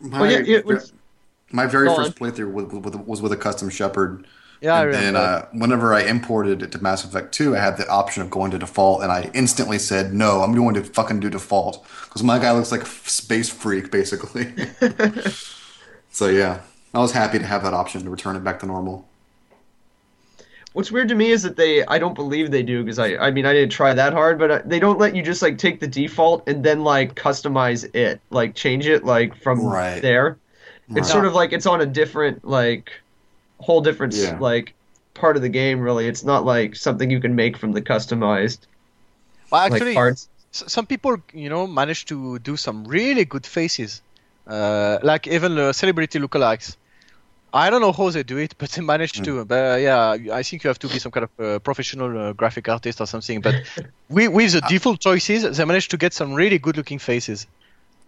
my, Well, yeah, it was- my very Go first playthrough was, was, was with a custom Shepard. Yeah, I and then remember. uh, whenever I imported it to Mass Effect 2, I had the option of going to default, and I instantly said, no, I'm going to fucking do default. Because my guy looks like a f- space freak, basically. so yeah, I was happy to have that option to return it back to normal. What's weird to me is that they I don't believe they do because I I mean I didn't try that hard, but uh, they don't let you just like take the default and then like customize it, like change it like from Right. there. It's Right. sort of like it's on a different like whole different Yeah. like part of the game really. It's not like something you can make from the customized Well, like actually, parts. some people, you know, manage to do some really good faces, uh, like even uh, celebrity lookalikes. I don't know how they do it, but they manage to. But uh, yeah, I think you have to be some kind of uh, professional uh, graphic artist or something. But we, with the default choices, they manage to get some really good-looking faces.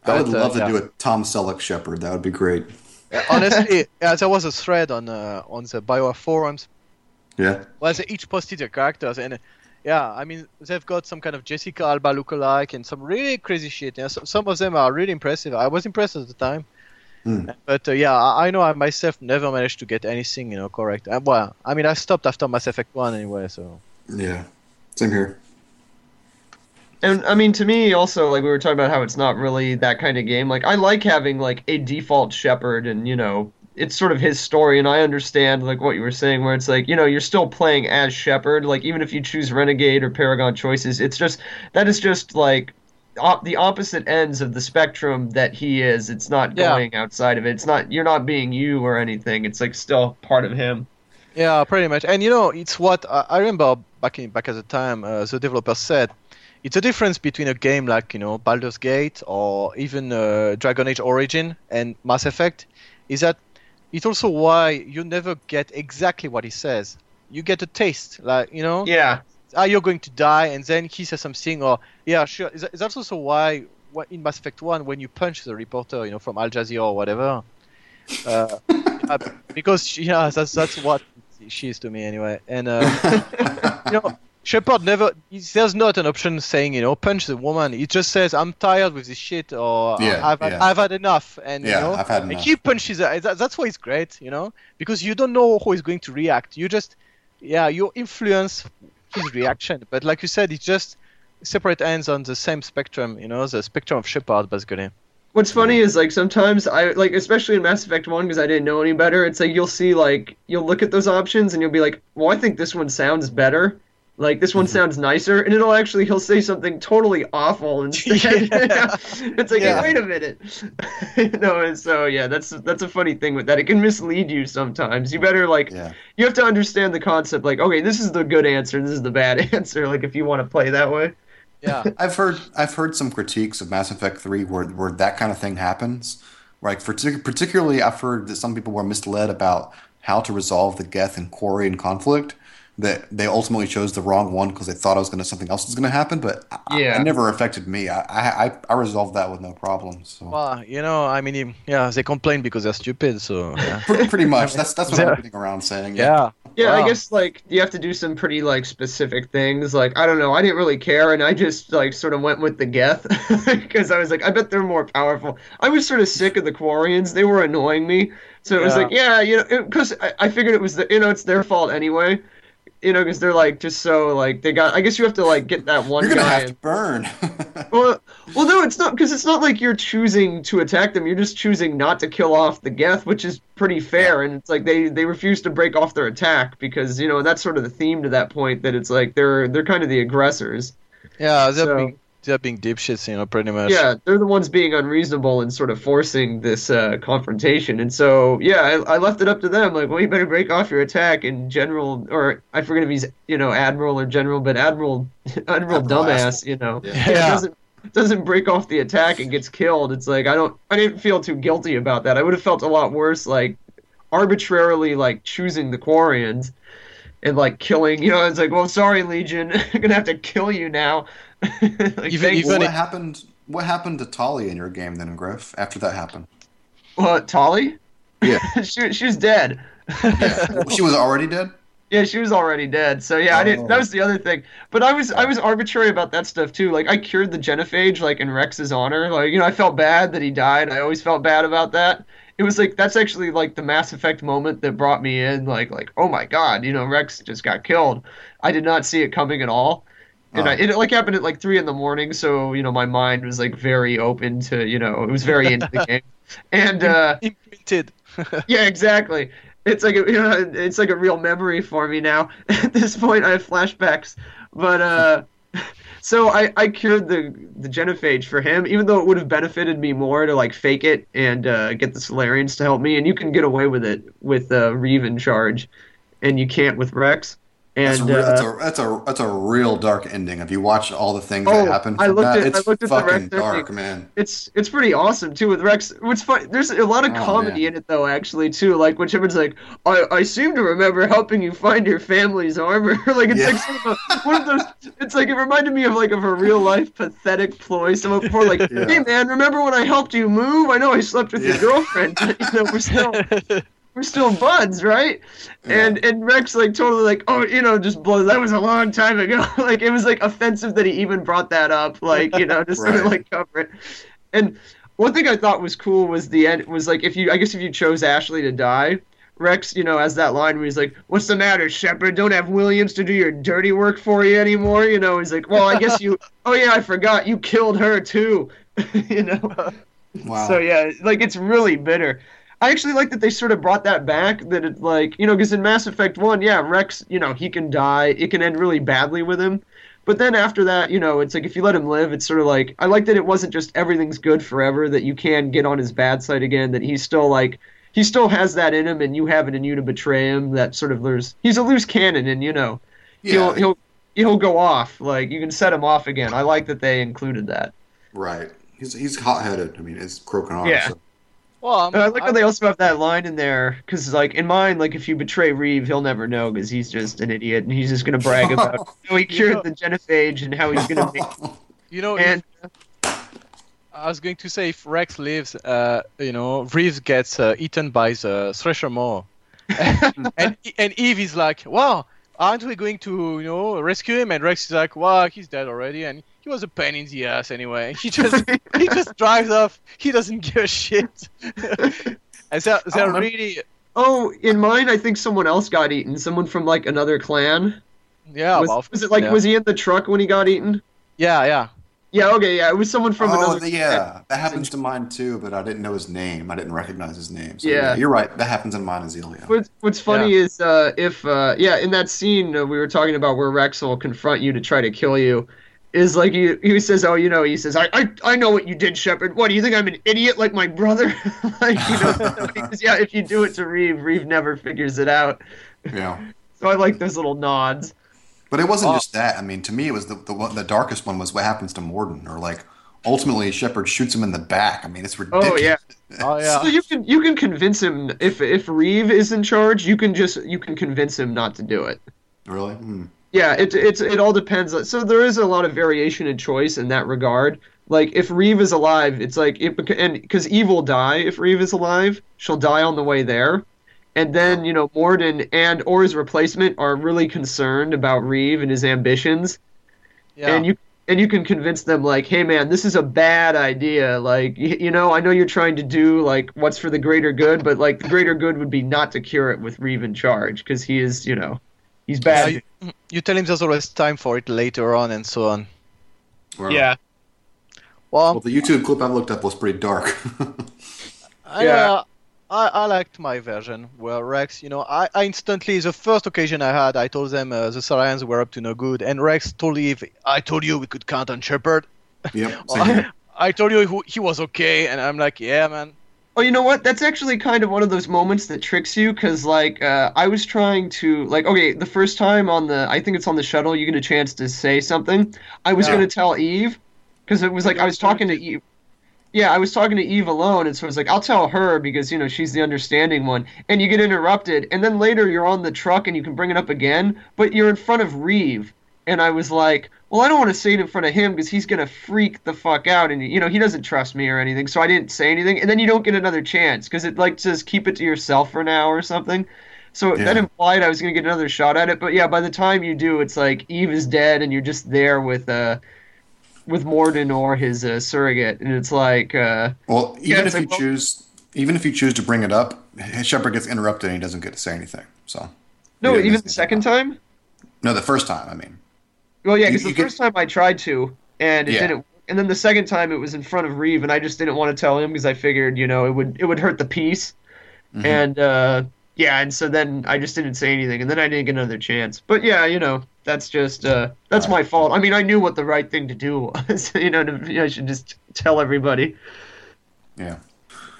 I would But, uh, love to yeah. do a Tom Selleck Shepard. That would be great. Uh, Honestly, yeah, there was a thread on uh, on the Bio forums Yeah. Well, they each posted their characters, and uh, yeah, I mean, they've got some kind of Jessica Alba lookalike and some really crazy shit. Yeah, so, some of them are really impressive. I was impressed at the time, Hmm. but uh, yeah, I, I know I myself never managed to get anything, you know, correct. Uh, well, I mean, I stopped after Mass Effect One anyway, so Yeah. Same here. And I mean, to me, also, like we were talking about how it's not really that kind of game. Like, I like having like a default Shepard, and you know, it's sort of his story. And I understand like what you were saying, where it's like you know you're still playing as Shepard. Like even if you choose Renegade or Paragon choices, it's just that is just like op- the opposite ends of the spectrum that he is. It's not Yeah. going outside of it. It's not you're not being you or anything. It's like still part of him. yeah, pretty much. And you know, it's what I, I remember back in back at the time. Uh, the developers said it's a difference between a game like you know Baldur's Gate or even uh, Dragon Age Origin and Mass Effect, is that it's also why you never get exactly what he says. You get a taste, like you know, Yeah. ah, you're going to die, and then he says something, or yeah, sure. Is is that also why in Mass Effect One when you punch the reporter, you know, from Al Jazeera or whatever, uh, yeah, because yeah, that's that's what she is to me anyway, and uh, you know. Shepard never. There's not an option saying, you know, punch the woman. He just says, "I'm tired with this shit," or Yeah, "I've had, yeah. I've had enough," and Yeah, you know, I've had and enough. he punches her. That- That's why it's great, you know, because you don't know how he's going to react. You just, yeah, you influence his reaction. But like you said, it's just separate ends on the same spectrum, you know, the spectrum of Shepard, basically. What's funny is like sometimes I like especially in Mass Effect 1 because I didn't know any better. It's like you'll see like you'll look at those options and you'll be like, "Well, I think this one sounds better." Like this one mm-hmm. sounds nicer, and it'll actually he'll say something totally awful instead. Yeah. it's like, Yeah. hey, wait a minute. no, and so yeah, that's that's a funny thing with that. It can mislead you sometimes. You better like Yeah. you have to understand the concept. Like, okay, this is the good answer, this is the bad answer. Like if you want to play that way. Yeah. I've heard I've heard some critiques of Mass Effect 3 where where that kind of thing happens. Like for particularly I've heard that some people were misled about how to resolve the Geth and Quarian conflict. That they ultimately chose the wrong one because they thought I was going to something else was going to happen, but I- Yeah. it never affected me. I, I I I resolved that with no problem. So Well, you know, I mean, yeah, they complain because they're stupid, so yeah. pretty, pretty much that's that's what Yeah. I'm getting around saying. yeah. Yeah, I Wow. guess like you have to do some pretty like specific things. Like I don't know, I didn't really care, and I just like sort of went with the Geth because I was like, I bet they're more powerful. I was sort of sick of the Quarians; they were annoying me. So it was like, yeah, you know, because I, I figured it was the you know it's their fault anyway. You know, because they're like just so like they got. I guess you have to like get that one You're gonna guy. have to burn. Well, Well, no, it's not because it's not like you're choosing to attack them. You're just choosing not to kill off the Geth, which is pretty fair. And it's like they they refuse to break off their attack because you know that's sort of the theme to that point that it's like they're they're kind of the aggressors. Yeah, they're So- being they're being dipshits, you know, pretty much. Yeah, they're the ones being unreasonable and sort of forcing this uh, confrontation. And so, yeah, I, I left it up to them. Like, well, you better break off your attack. And General, or I forget if he's, you know, Admiral or General, but Admiral, Admiral, Admiral dumbass, asshole. you know, Yeah. Yeah. doesn't doesn't break off the attack and gets killed. It's like I don't, I didn't feel too guilty about that. I would have felt a lot worse, like arbitrarily, like choosing the Quarians. And like killing, you know, it's like, well, sorry, Legion, I'm gonna have to kill you now. like, Even-. Well, what if- happened? What happened to Tali in your game then, Griff? After that happened, What, Tali? Yeah. she, she was dead. she was already dead. Yeah, she was already dead. So yeah, I didn't. Oh. That Oh. was the other thing. But I was I was arbitrary about that stuff too. Like I cured the genophage like in Wrex's honor. Like you know I felt bad that he died. I always felt bad about that. It was like that's actually like the Mass Effect moment that brought me in. Like like oh my god, you know Wrex just got killed. I did not see it coming at all. And Oh. I, it like happened at like three in the morning, so you know my mind was like very open to you know it was very into the game, and uh, Imprinted. yeah, exactly. It's like a, you know, it's like a real memory for me now. At this point, I have flashbacks. But uh, so I, I cured the the genophage for him, even though it would have benefited me more to like fake it and uh, get the Salarians to help me. And you can get away with it with uh, Wreav in charge, and you can't with Wrex. That's, And that's uh, a that's a that's a real dark ending. If you watch all the things Oh, that happen I looked that, at- I it's looked at the fucking Wrex dark, ending. man. it's it's pretty awesome too with Wrex. What's fun? There's a lot of Oh, comedy man. in it though, actually too. Like when Shepard's like, "I I seem to remember helping you find your family's armor." like it's Yeah. like sort of a, one of those. It's like it reminded me of like of a real life pathetic ploy. Someone before like, Yeah. "Hey man, remember when I helped you move? I know I slept with Yeah. your girlfriend. but, you know we're still we're still buds, right?" And and Wrex like totally like, "Oh, you know, just blow. That was a long time ago." like it was like offensive that he even brought that up. Like you know, just sort of like cover it. And one thing I thought was cool was the end was like if you I guess if you chose Ashley to die, Wrex, you know, has that line where he's like, "What's the matter, Shepard? Don't have Williams to do your dirty work for you anymore?" You know, he's like, "Well, I guess you. Oh yeah, I forgot. You killed her too." you know. Wow. So yeah, like it's really bitter. I actually like that they sort of brought that back. That it like you know because in Mass Effect One, yeah, Wrex, you know, he can die. It can end really badly with him. But then after that, you know, it's like if you let him live, it's sort of like I like that it wasn't just everything's good forever. That you can get on his bad side again. That he's still like he still has that in him, and you have it in you to betray him. That sort of there's he's a loose cannon, and you know he'll he'll he'll go off. Like you can set him off again. I like that they included that. right. He's he's hot headed. I mean, it's Krogan arm. Yeah. so- well, I'm, I like how they also have that line in there because, like, in mine, like, if you betray Wreav, he'll never know because he's just an idiot and he's just gonna brag about how he cured the genophage and how he's gonna make. you know, And I was going to say if Wrex lives, uh, you know, Wreav gets uh, eaten by the Thresher Maw, and and Eve is like, "Wow, aren't we going to, you know, rescue him?" And Wrex is like, "Wow, he's dead already, and he was a pain in the ass anyway. He just he just drives off. He doesn't give a shit." and they're, they're remember- really, oh, in mine, I think someone else got eaten. Someone from like another clan. yeah, was, well, was it like yeah. was he in the truck when he got eaten? yeah, yeah. Yeah. Okay. Yeah. It was someone from oh, another. the- yeah, that happens to mine too, but I didn't know his name. I didn't recognize his name. So, Yeah. you're right. That happens in mine as Ilya. What's, what's funny is uh, if uh, yeah, in that scene uh, we were talking about where Wrex will confront you to try to kill you, is like he he says, oh, you know, he says, I I, I know what you did, Shepard. What do you think I'm an idiot like my brother? like you know, because, yeah, if you do it to Wreav, Wreav never figures it out. Yeah. So I like those little nods. But it wasn't Oh. just that. I mean, to me, it was the, the one- the darkest one was what happens to Mordin, or like ultimately Shepard shoots him in the back. I mean, it's ridiculous. Oh yeah. Oh yeah. So you can you can convince him if if Wreav is in charge, you can just you can convince him not to do it. Really? Hmm. Yeah, it it's it all depends. So there is a lot of variation in choice in that regard. Like if Wreav is alive, it's like it and because Eve will die if Wreav is alive, she'll die on the way there, and then you know Mordin and or his replacement are really concerned about Wreav and his ambitions, yeah. and you and you can convince them like, hey man, this is a bad idea. Like you, you know, I know you're trying to do like what's for the greater good, but like the greater good would be not to cure it with Wreav in charge because he is you know he's Yeah, bad. you, you tell him there's always time for it later on and so on. Well, yeah. Well, Well, the YouTube clip I looked up was pretty dark. I, Yeah. uh, I, I liked my version where Wrex, you know, I, I instantly, the first occasion I had, I told them uh, the Salarians were up to no good, and Wrex told Eve, I told you we could count on Shepard. yep. Same here. I told you he- he was okay, and I'm like, yeah, man. Oh, you know what? That's actually kind of one of those moments that tricks you, because like uh, I was trying to like okay, the first time on the I think it's on the shuttle, you get a chance to say something. I was Yeah. gonna tell Eve, because it was like I was talking to Eve. Yeah, I was talking to Eve alone, and so I was like, I'll tell her because you know she's the understanding one. And you get interrupted, and then later you're on the truck and you can bring it up again, but you're in front of Wreav, and I was like, well, I don't want to say it in front of him because he's gonna freak the fuck out, and you know he doesn't trust me or anything, so I didn't say anything. And then you don't get another chance because it like says keep it to yourself for now or something. So that implied I was gonna get another shot at it, but yeah, by the time you do, it's like Eve is dead, and you're just there with uh with Mordin or his uh, surrogate, and it's like uh Well, even it's if you well- choose, even if you choose to bring it up, Shepard gets interrupted and he doesn't get to say anything. So no, even the second time. no, the first time. I mean, Well, yeah, because the you get- first time I tried to, and it Yeah. didn't. And then the second time it was in front of Wreav, and I just didn't want to tell him because I figured, you know, it would it would hurt the peace. Mhm. And uh, yeah, and so then I just didn't say anything, and then I didn't get another chance. But yeah, you know, that's just uh, that's my fault. I mean, I knew what the right thing to do was. you know, to, you know, I should just tell everybody. yeah.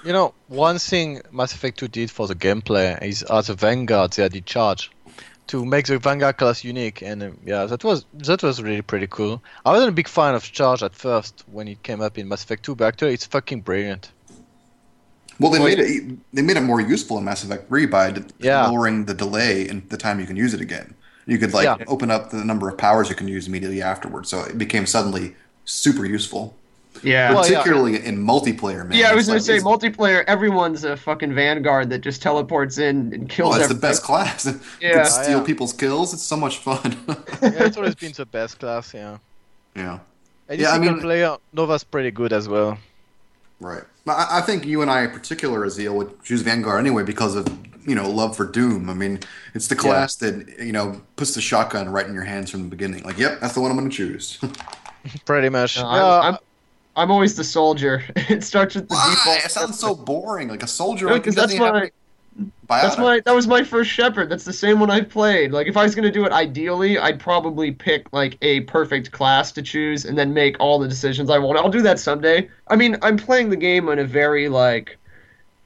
You know, one thing Mass Effect 2 did for the gameplay is as a Vanguard they added charge to make the Vanguard class unique, and uh, yeah, that was that was really pretty cool. I wasn't a big fan of charge at first when it came up in Mass Effect 2, but actually it's fucking brilliant. Well, they Well, made it. They made it more useful in Mass Effect 3 by d- Yeah. lowering the delay in the time you can use it again. You could like Yeah. open up the number of powers you can use immediately afterwards, so it became suddenly super useful, Yeah. Well, yeah. particularly in multiplayer. Man, yeah, I It's was gonna like- say it's- multiplayer. Everyone's a fucking vanguard that just teleports in and kills. Well, it's the best class. You Yeah. can Oh, steal yeah. people's kills. It's so much fun. yeah, it's always been the best class, yeah. yeah. And Yeah, I mean- player, uh, Nova's pretty good as well. Right. But I, I think you and I, in particular, Azil, would choose Vanguard anyway because of you know love for Doom. I mean, it's the Yeah. class that you know puts the shotgun right in your hands from the beginning. Like, yep, that's the one I'm going to choose. Pretty much. No, Yeah, I'm, I'm, I'm always the soldier. it starts with the Why? default. It sounds so boring. Like a soldier. No, like, he 'cause that's doesn't even have my that's my that was my first Shepard. That's the same one I played. Like if I was gonna do it ideally, I'd probably pick like a perfect class to choose and then make all the decisions I want. I'll do that someday. I mean, I'm playing the game in a very like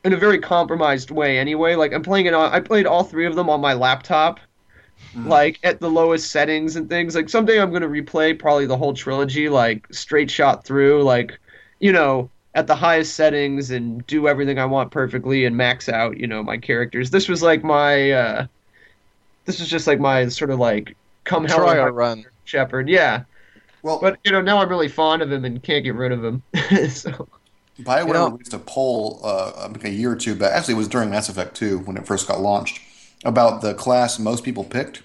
in a very compromised way anyway. Like I'm playing it on I played all three of them on my laptop. Mhm. Like at the lowest settings and things. Like someday I'm gonna replay probably the whole trilogy, like straight shot through, like you know, at the highest settings and do everything I want perfectly and max out, you know, my characters. This was like my uh this was just like my sort of like come hell or run. Shepard, yeah. Well, But you know, now I'm really fond of him and can't get rid of him. so BioWare You know- released a poll uh, like a year or two back. Actually, it was during Mass Effect 2 when it first got launched about the class most people picked,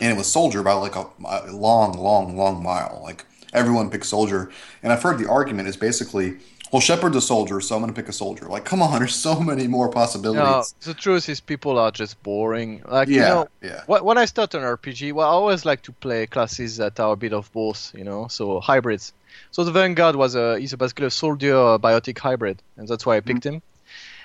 and it was Soldier by like a, a long, long, long mile. Like everyone picked Soldier, and I've heard the argument is basically, well, Shepard's a soldier, so I'm going to pick a soldier. Like, come on, there's so many more No, possibilities. the truth is people are just boring. Like, yeah, you know, yeah, Wh- When I start an RPG, well, I always like to play classes that are a bit of both, you know, so hybrids. So the Vanguard was a he's a basically a soldier a biotic hybrid, and that's why I picked him.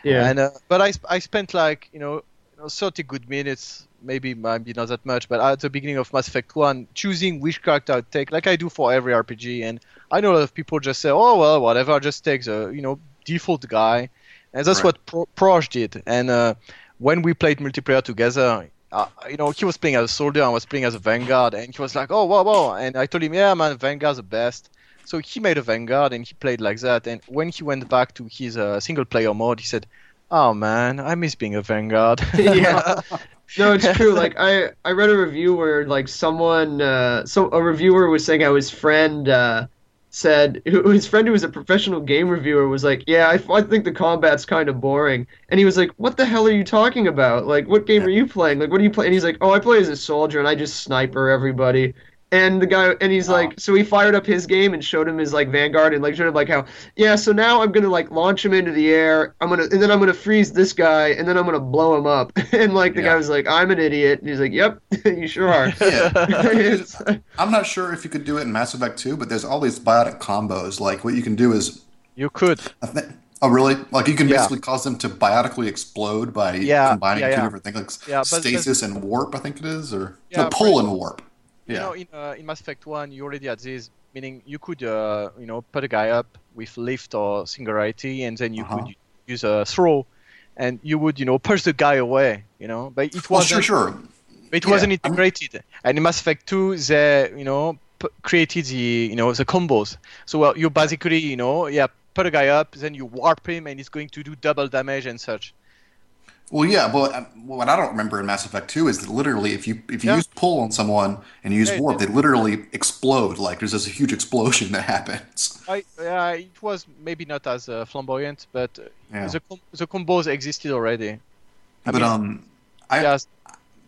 yeah. And uh, but I I spent like you know, you know 30 good minutes, maybe maybe not that much, but at the beginning of Mass Effect 1, choosing which character I'd take, like I do for every RPG. And I know a lot of people just say, oh well, whatever, just take the you know default guy, and that's Right. what Pro- Proj did. And uh, when we played multiplayer together. Uh, you know, he was playing as a soldier, I was playing as a Vanguard, and he was like, "Oh, wow, wow!" And I told him, "Yeah, man, Vanguard's the best." So he made a Vanguard, and he played like that. And when he went back to his uh, single-player mode, he said, "Oh man, I miss being a Vanguard." yeah. No, it's true. Like I, I read a review where like someone, uh, so a reviewer was saying how his friend uh, said who- his friend who was a professional game reviewer was like, yeah, I, I think the combat's kind of boring, and he was like, what the hell are you talking about? Like, what game are you playing? Like, what do you play? And he's like, oh, I play as a soldier and I just sniper everybody. And the guy, and he's Wow. like, so he fired up his game and showed him his like Vanguard and like showed him like how, yeah, so now I'm gonna like launch him into the air. I'm gonna, and then I'm gonna freeze this guy, and then I'm gonna blow him up. And like the Yeah. guy was like, I'm an idiot. And he's like, yep, you sure are. Yeah. I'm not sure if you could do it in Mass Effect 2, but there's all these biotic combos. Like what you can do is, You could. I thi- oh really? Like you can Yeah. basically cause them to biotically explode by Yeah, combining yeah, two yeah. different things, like Yeah, but- stasis and warp. I think it is, or Yeah, no, pull and warp. You Yeah. know, in, uh, in Mass Effect 1, you already had this, meaning you could, uh, you know, put a guy up with lift or singularity, and then you Uh-huh. could use a throw, and you would, you know, push the guy away, you know. But it wasn't, sure, sure. it yeah, wasn't I'm- integrated. And in Mass Effect 2, they, you know, p- created the, you know, the combos. So well, you basically, you know, yeah, put a guy up, then you warp him, and he's going to do double damage and such. Well, yeah, but uh, what I don't remember in Mass Effect 2 is that literally, if you if you Yeah. use pull on someone and you use Yeah, warp, they literally explode. Like there's this huge explosion that happens. I, uh, it was maybe not as uh, flamboyant, but uh, Yeah. the, com- the combos existed already. I But mean, um, I yes,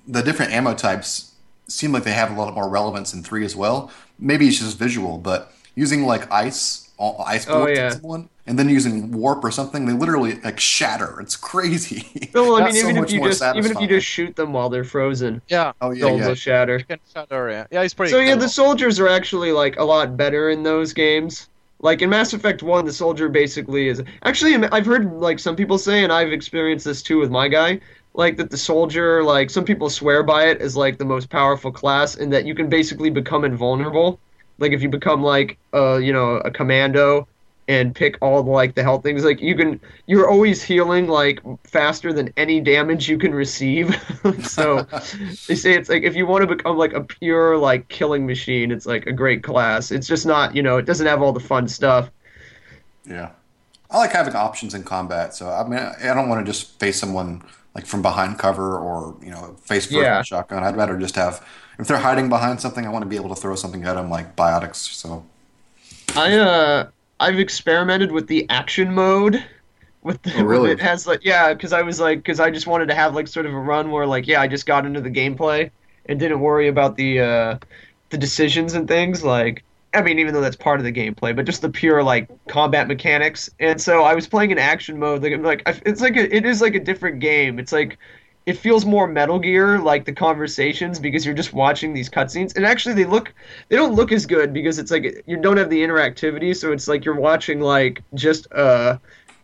the different ammo types seem like they have a lot more relevance in three as well. Maybe it's just visual, but using like ice, ice Oh, yeah. on someone, and then using warp or something, they literally like shatter. It's crazy. No, I mean, That's so even much if you more just even if you just shoot them while they're frozen, yeah, oh yeah, they'll yeah. will shatter. can shatter. Yeah, yeah, it's pretty. So yeah, the soldiers are actually like a lot better in those games. Like in Mass Effect One, the soldier basically is actually I've heard like some people say, and I've experienced this too with my guy, like that the soldier, like some people swear by it as like the most powerful class, and that you can basically become invulnerable. Like if you become like uh you know a commando and pick all the, like the health things, like you can you're always healing like faster than any damage you can receive. so they say it's like if you want to become like a pure like killing machine, it's like a great class. It's just not, you know, it doesn't have all the fun stuff. Yeah. I like having options in combat, so I mean, I don't want to just face someone like from behind cover or you know face first Yeah. with a shotgun. I'd rather just have if they're hiding behind something, I want to be able to throw something at them like biotics. So I uh I've experimented with the action mode with the Oh, really? it has like yeah, cuz I was like cuz I just wanted to have like sort of a run where like yeah, I just got into the gameplay and didn't worry about the uh the decisions and things like I mean even though that's part of the gameplay, but just the pure like combat mechanics. And so I was playing in action mode like I'm like it's like a, it is like a different game. It's like it feels more Metal Gear like the conversations because you're just watching these cutscenes and actually they look they don't look as good because it's like you don't have the interactivity so it's like you're watching like just uh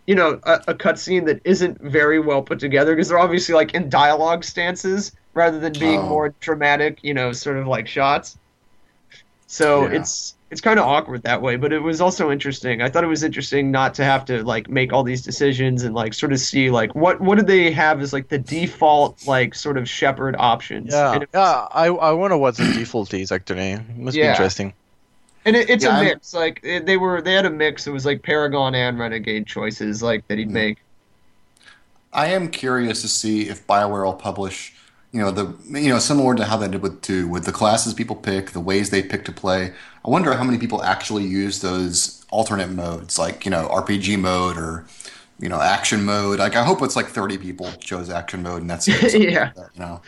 you know a, a cutscene that isn't very well put together because they're obviously like in dialogue stances rather than being Oh. more dramatic you know sort of like shots so Yeah. it's it's kind of awkward that way but it was also interesting i thought it was interesting not to have to like make all these decisions and like sort of see like what what do they have as like the default like sort of Shepard options yeah, and it, yeah. I I wonder what the default is actually. It must be interesting. and it, it's Yeah, a I'm- mix like it, they were they had a mix it was like paragon and renegade choices like that he'd hmm. make I am curious to see if Bioware will publish, you know, the you know similar to how they did with two, with the classes people pick, the ways they pick to play. I wonder how many people actually use those alternate modes, like you know RPG mode or you know action mode. Like I hope it's like thirty people chose action mode and that's it. Yeah. like that, you know,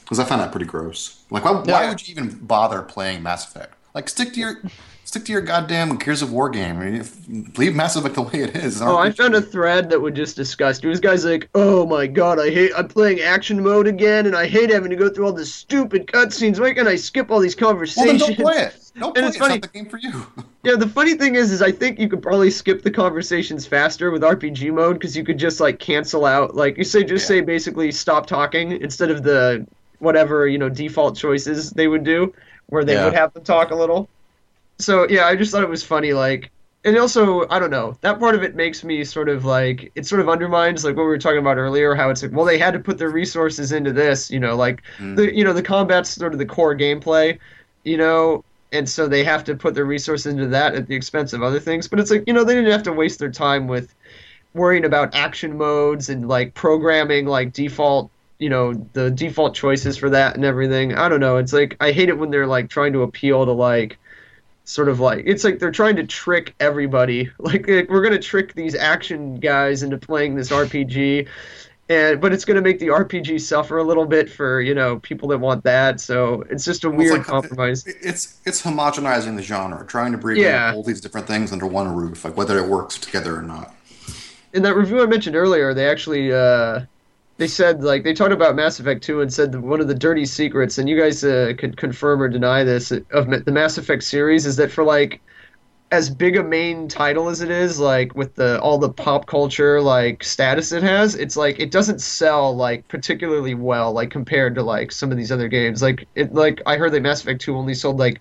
because I find that pretty gross. Like why, why would you even bother playing Mass Effect? Like stick to your stick to your goddamn Gears of War game. I mean, leave Mass Effect the way it is. It's an Oh, I found a thread that would just disgust you. This guy's like, "Oh my god, I hate. I'm playing action mode again, and I hate having to go through all this stupid cutscenes. Why can't I skip all these conversations?" Well, then don't play it. Don't play And it. it's It's funny- not the game for you. Yeah, the funny thing is, is I think you could probably skip the conversations faster with RPG mode because you could just like cancel out, like you say, just Yeah. say basically stop talking instead of the whatever you know default choices they would do, where they Yeah. would have to talk a little. So yeah, I just thought it was funny, like, and also I don't know that part of it makes me sort of like it sort of undermines like what we were talking about earlier, how it's like, well, they had to put their resources into this, you know, like Mm. the you know the combat's sort of the core gameplay, you know, and so they have to put their resources into that at the expense of other things. But it's like you know they didn't have to waste their time with worrying about action modes and like programming like default you know the default choices for that and everything. I don't know. It's like I hate it when they're like trying to appeal to like sort of like it's like they're trying to trick everybody. Like, like, we're gonna trick these action guys into playing this RPG. and but it's going to make the RPG suffer a little bit for you know people that want that. So it's just a Well, it's weird like- compromise. It's it's homogenizing the genre, trying to bring Yeah. all these different things under one roof, like whether it works together or not. in that review I mentioned earlier, they actually uh, they said like they talked about Mass Effect 2 and said that one of the dirty secrets, and you guys uh, could confirm or deny this of the Mass Effect series is that for like as big a main title as it is, like with the all the pop culture like status it has, it's like it doesn't sell like particularly well like compared to like some of these other games. Like it like I heard that Mass Effect 2 only sold like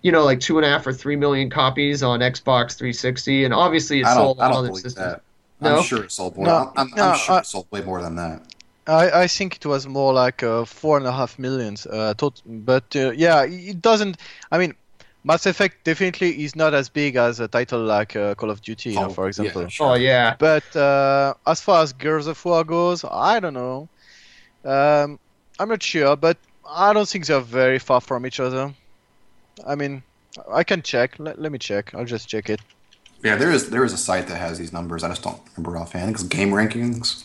you know like two and a half or three million copies on Xbox 360, and obviously it sold on other systems. that. No? I'm sure it sold more. No, I'm, I'm, no, I'm sure I- it sold way more than that. I, I think it was more like uh, four and a half millions. Uh, tot- but uh, yeah, it doesn't. I mean, Mass Effect definitely is not as big as a title like uh, Call of Duty, you know, Oh, for yeah, example. sure. Oh yeah. But uh, as far as Gears of War goes, I don't know. Um, I'm not sure, but I don't think they're very far from each other. I mean, I can check. Let, let me check. I'll just check it. Yeah, there is there is a site that has these numbers. I just don't remember offhand. It's Game Rankings.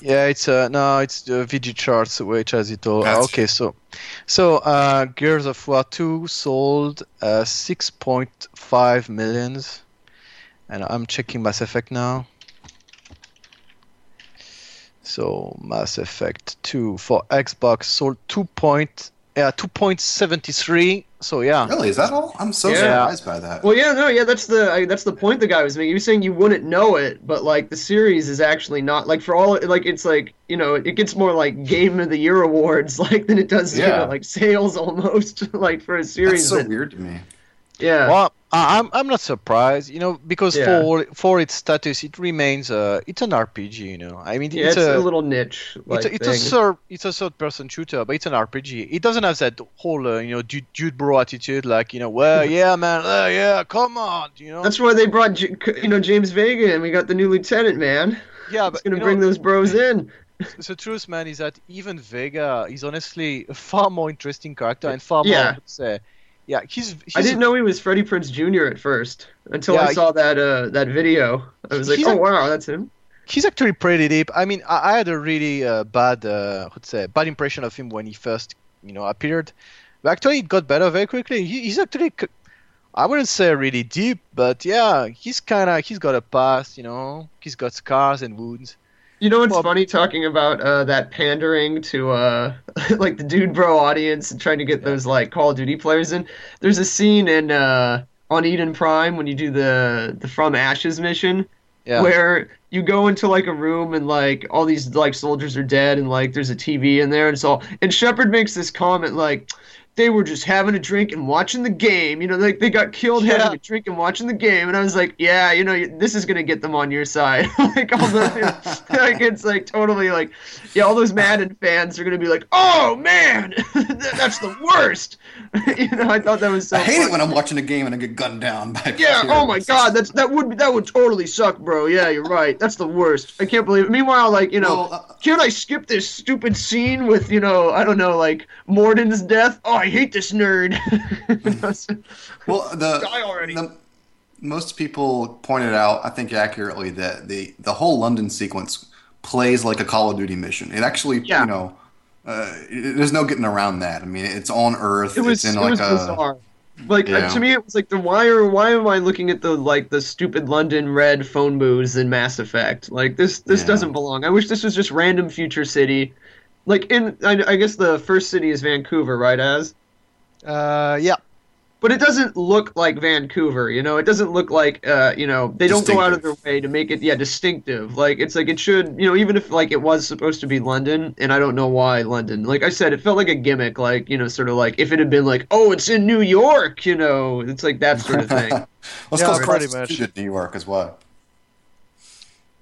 Yeah, it's uh no, it's uh, VGChartz which has it all. Gotcha. Okay, so so uh, Gears of War 2 sold uh, 6.5 millions, and I'm checking Mass Effect now. So Mass Effect 2 for Xbox sold 2. Point, yeah, 2.73. So yeah, Really, is that all? I'm so Yeah. surprised by that. Well, yeah, no, yeah, that's the I, that's the point the guy was making. He was saying you wouldn't know it, but like the series is actually not like for all like it's like you know it gets more like Game of the Year awards like than it does you know, like sales almost like for a series. That's series. so that- weird to me. Yeah, Well, I'm I'm not surprised, you know, because Yeah. for for its status, it remains uh, it's an RPG, you know. I mean, yeah, it's, a, little niche. It's a, it's a third it's a third person shooter, but it's an RPG. It doesn't have that whole uh, you know dude, dude bro attitude, like you know, well, yeah, man, uh, yeah, come on, you know. That's why they brought you know James Vega and we got the new lieutenant man. yeah, It's but gonna you know, bring those bros in. the truth, man, is that even Vega is honestly a far more interesting character and far more, Yeah. I would say, yeah, he's, he's I didn't know he was Freddie Prinze Jr. at first until Yeah, I saw that uh that video. I was like, oh a- wow, that's him. he's actually pretty deep. I mean, I, I had a really uh, bad, uh, let's say, bad impression of him when he first, you know, appeared. But actually, it got better very quickly. He, he's actually, I wouldn't say really deep, but yeah, he's kind of, he's got a past, you know, he's got scars and wounds. You know what's Well- funny talking about uh, that pandering to uh, like the dude bro audience and trying to get those like Call of Duty players in. There's a scene in uh, on Eden Prime when you do the the From Ashes mission Yeah. where you go into like a room and like all these like soldiers are dead and like there's a TV in there and it's all and Shepard makes this comment like they were just having a drink and watching the game. You know, like they got killed Yeah. having a drink and watching the game. And I was like, yeah, you know, this is gonna get them on your side. like all the, like it's like totally like, yeah, all those Madden fans are gonna be like, oh man, that's the worst. you know, I thought that was so. I hate funny. it when I'm watching a game and I get gunned down by. Yeah. Oh my. God. That's that would be, that would totally suck, bro. Yeah, you're right. That's the worst. I can't believe it. Meanwhile, like you know, Well, uh, can't I skip this stupid scene with you know I don't know like Mordin's death? Oh, I hate this nerd. Well, the, Die already. the most people pointed out, I think accurately, that the the whole London sequence plays like a Call of Duty mission. It actually, Yeah. you know, uh, it- there's no getting around that. I mean, it's on Earth. it was it's in it like was a bizarre. Like uh, Yeah. to me, it was like the why are why am I looking at the like the stupid London red phone booths in Mass Effect? Like this this Yeah. doesn't belong. I wish this was just random future city. Like in I, I guess the first city is Vancouver, right? As Uh, yeah. but it doesn't look like Vancouver, you know. It doesn't look like, uh, you know, they don't go out of their way to make it, yeah, distinctive. Like it's like it should, you know, even if like it was supposed to be London, and I don't know why London. Like I said, it felt like a gimmick, like you know, sort of like if it had been like, oh, it's in New York, you know, it's like that sort of thing. Let's Yeah, call pretty much. New York as well.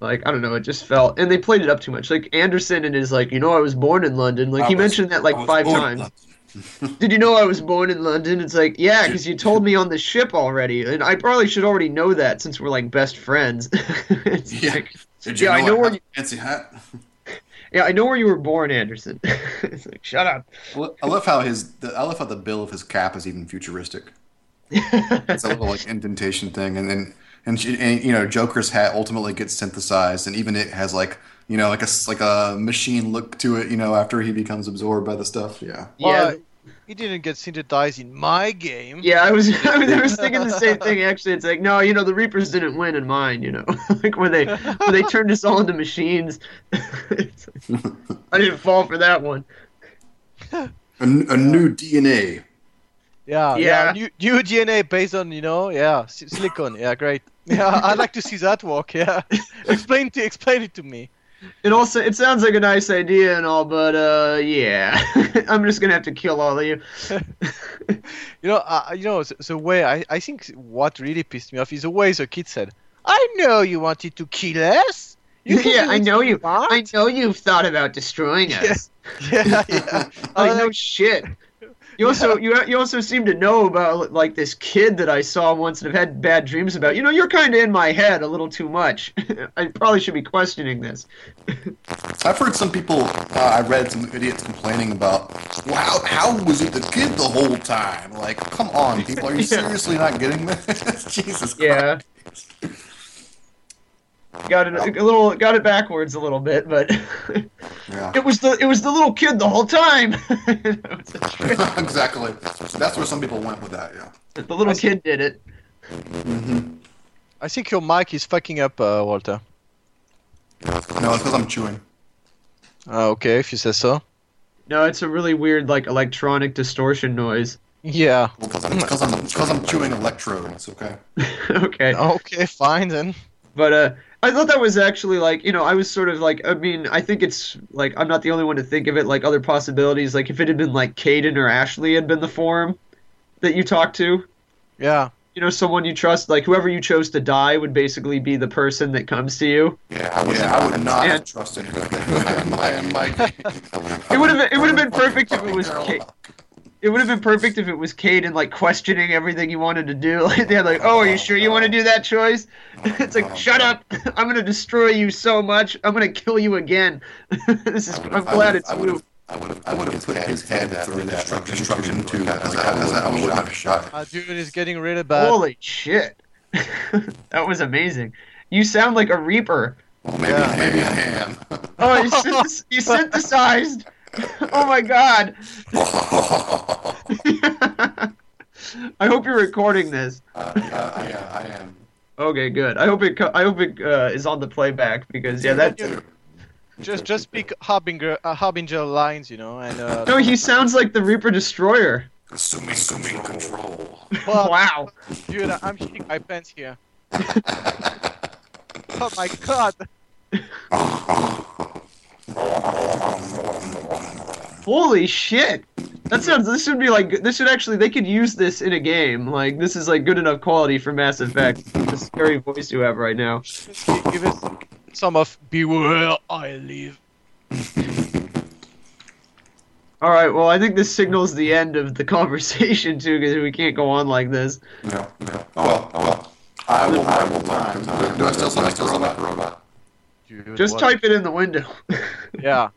like I don't know, it just felt, and they played it up too much. Like Anderson and his like, you know, I was born in London. Like I he was- mentioned that like I was five born in times. London. Did you know I was born in London? It's like, yeah, because you told me on the ship already, and I probably should already know that since we're like best friends. It's Yeah. like, Did you Yeah, I know, know I where you- a fancy hat? yeah, I know where you were born, Anderson. it's like, shut up. I love how his. The, I love how the bill of his cap is even futuristic. It's a little like indentation thing, and then and, she, and you know Joker's hat ultimately gets synthesized, and even it has like you know like a s- like a machine look to it. You know after he becomes absorbed by the stuff. Yeah. Yeah, Well, he didn't get synthesized in my game. yeah. I was I was, I was thinking the same thing. Actually, it's like no, you know, the Reapers didn't win in mine. You know, like when they when they turned us all into machines. Like- I didn't fall for that one. A new DNA. Yeah, Yeah. yeah. New, new DNA based on you know, yeah, silicon. Yeah, great. Yeah, I'd like to see that work. Yeah, explain to explain it to me. It also it sounds like a nice idea and all, but uh, yeah, I'm just gonna have to kill all of you. You know, uh, you know, the, the way I, I think what really pissed me off is the way the kid said, "I know you wanted to kill us. You yeah, I know you. want." I know you've thought about destroying us. yeah, yeah. I Like no shit. You also you you also seem to know about like this kid that I saw once and have had bad dreams about. You know, you're kind of in my head a little too much. I probably should be questioning this. I've heard some people. Uh, I read some idiots complaining about. Well, how, how was he the kid the whole time? Like, come on, people, are you Yeah. seriously not getting this? Jesus Christ. Yeah. Got it a little got it backwards a little bit, but Yeah. it was the it was the little kid the whole time. It was a trick. exactly. That's where some people went with that. Yeah. the little kid did it. I think your mic is fucking up, uh, Walter. No, it's because I'm chewing. Uh, okay, if you say so. No, it's a really weird like electronic distortion noise. Yeah. Well, it's because I'm, it's 'cause I'm chewing electrodes. Okay. okay. Okay, fine then. But uh, I thought that was actually like you know I was sort of like I mean I think it's like I'm not the only one to think of it like other possibilities like if it had been like Kaidan or Ashley had been the form that you talked to Yeah. you know someone you trust like whoever you chose to die would basically be the person that comes to you Yeah, I would, I would not Yeah. have trusted him. my, my, it would have been, it would have been perfect if it was Ca- it would have been perfect if it was Kaidan like questioning everything he wanted to do like they're like oh are you sure you want to do that choice it's like shut up I'm gonna destroy you so much I'm gonna kill you again this is I'm glad it's I would you have. I would have, I would have put his head through that destruction too, as I, as I would have shot. Uh, dude is getting really bad. Holy shit. that was amazing. You sound like a reaper. Well, maybe, Yeah. maybe I am. Oh, you, synth- you synthesized. Oh my god. I hope you're recording this. Uh, yeah, I, yeah, I am. Okay, good. I hope it. Co- I hope it uh, is on the playback because yeah, that. Just just speak Harbinger uh, Harbinger lines, you know, and uh, No, he sounds like the Reaper Destroyer. Assuming, assuming control. well, Wow. dude, I'm shitting my pants here. oh my god. Holy shit. That sounds. This should be like. This should actually. They could use this in a game. Like this is like good enough quality for Mass Effect. The scary voice you have right now. Give us some of Beware I Leave. All right. Well, I think this signals the end of the conversation too, because we can't go on like this. No, no. Oh well, oh well. I will, I will learn. Do I still sound like still sound like a robot? Dude, Just what- type it in the window. Yeah.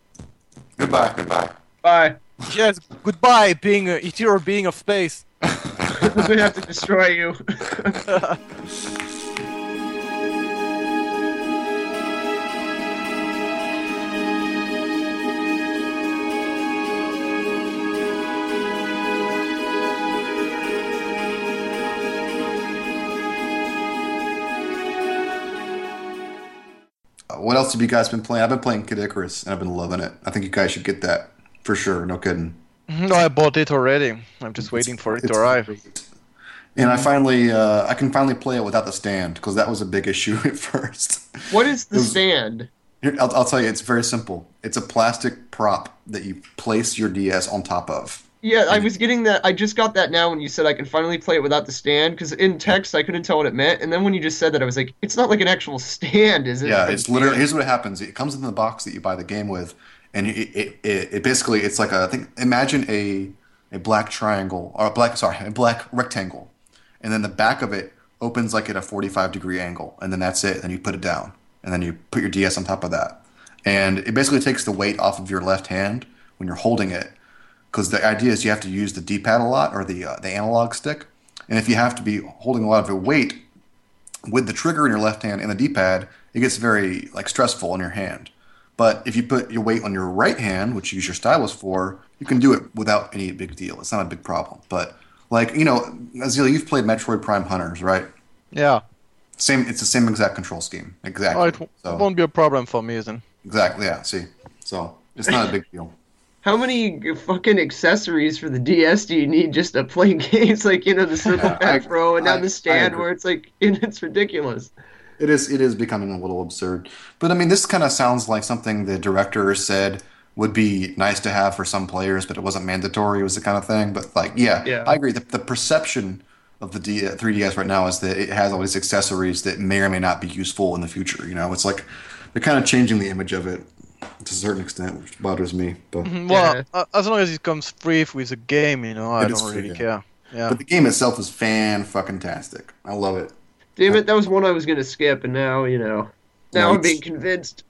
Goodbye, goodbye. Bye. Yes. Goodbye, being a eternal being of space. we have to destroy you. What else have you guys been playing? I've been playing Kid Icarus, and I've been loving it. I think you guys should get that for sure. No kidding. No, I bought it already. I'm just waiting for it to arrive. great. And I finally, uh, I can finally play it without the stand because that was a big issue at first. what is the Those- stand? I'll, I'll tell you, it's very simple. It's a plastic prop that you place your DS on top of. Yeah, I was getting that. I just got that now when you said I can finally play it without the stand. Because in text I couldn't tell what it meant, and then when you just said that, I was like, it's not like an actual stand, is it? Yeah, it's literally. Here's what happens. It comes in the box that you buy the game with, and it it, it, it basically it's like a. I think imagine a a black triangle or a black sorry a black rectangle, and then the back of it opens like at a 45 degree angle, and then that's it. Then you put it down, and then you put your DS on top of that, and it basically takes the weight off of your left hand when you're holding it, because the idea is you have to use the D-pad a lot or the uh, the analog stick, and if you have to be holding a lot of your weight with the trigger in your left hand and the D-pad, it gets very like stressful in your hand. But if you put your weight on your right hand, which you use your stylus for, you can do it without any big deal. It's not a big problem. But like you know, Azil, you've played Metroid Prime Hunters, right? Yeah. Same. It's the same exact control scheme. Exactly. Oh, it, w- so, won't be a problem for me then. exactly. Yeah. See. So it's not a big deal. How many fucking accessories for the DS do you need just to play games like you know the Circle Pad Pro and now the stand where it's like it's ridiculous. It is. It is becoming a little absurd. But I mean, this kind of sounds like something the director said would be nice to have for some players, but it wasn't mandatory. It was the kind of thing. But like, yeah, Yeah. I agree. The, the perception of the D, 3DS right now is that it has all these accessories that may or may not be useful in the future. You know, it's like they're kind of changing the image of it to a certain extent, which bothers me. But Mhm, Well, Yeah. uh, as long as it comes free with the game, you know, I It is don't free, really yeah. care. Yeah. but the game itself is fan fucking tastic. I love it. Damn it, that was one I was gonna skip, and now you know. Now No, I'm being convinced.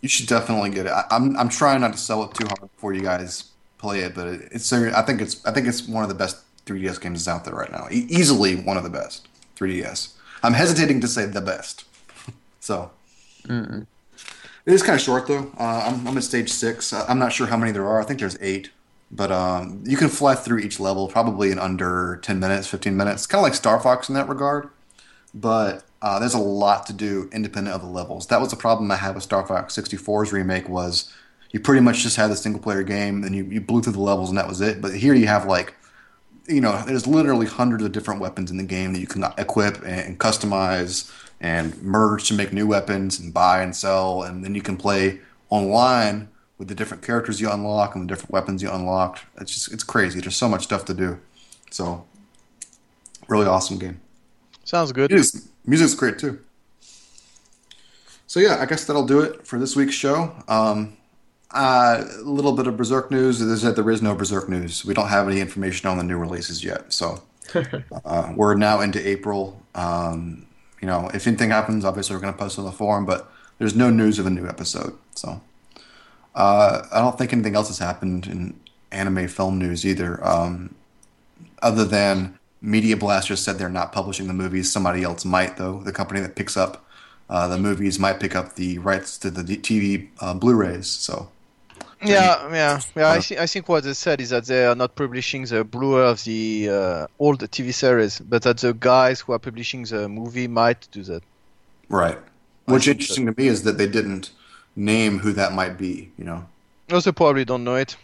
You should definitely get it. I, I'm I'm trying not to sell it too hard before you guys play it, but it, it's I think it's I think it's one of the best 3DS games out there right now. E- easily one of the best 3DS. I'm hesitating to say the best. so Mm-mm. It is kind of short though. Uh, I'm I'm at stage six. Uh, I'm not sure how many there are. I think there's eight, but um, you can fly through each level probably in under 10 minutes, 15 minutes. Kind of like Star Fox in that regard, but uh, there's a lot to do independent of the levels. That was the problem I had with Star Fox 64's remake was you pretty much just had the single player game and you, you blew through the levels and that was it. But here you have like you know, there's literally hundreds of different weapons in the game that you can equip and, and customize and merge to make new weapons and buy and sell, and then you can play online with the different characters you unlock and the different weapons you unlocked. It's just it's crazy. There's so much stuff to do. So, really awesome game. Sounds good. Music's, music's great too. So yeah, I guess that'll do it for this week's show. Um, uh, a little bit of Berserk news is that there is no Berserk news. We don't have any information on the new releases yet. So uh, we're now into April. Um, you know, if anything happens, obviously we're going to post on the forum, but there's no news of a new episode. So uh, I don't think anything else has happened in anime film news either. Um, other than Media Blasters said they're not publishing the movies. Somebody else might, though. The company that picks up uh, the movies might pick up the rights to the TV uh, Blu-rays. So Yeah, yeah, yeah. I think I think what they said is that they are not publishing the Blu-ray of the uh, old TV series, but that the guys who are publishing the movie might do that. right. I What's interesting to me is that they didn't name who that might be. You know. Also, probably don't know it.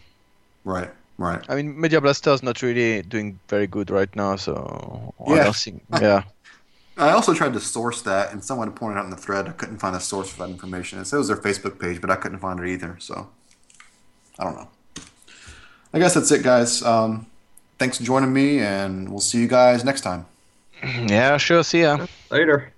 Right. Right. I mean, Media Blaster's not really doing very good right now, so I Yeah. don't think. Yeah, I also tried to source that, and someone pointed out in the thread I couldn't find a source for that information. It said it was their Facebook page, but I couldn't find it either. So I don't know. I guess that's it, guys. Um, thanks for joining me, and we'll see you guys next time. yeah, sure. See ya. Later.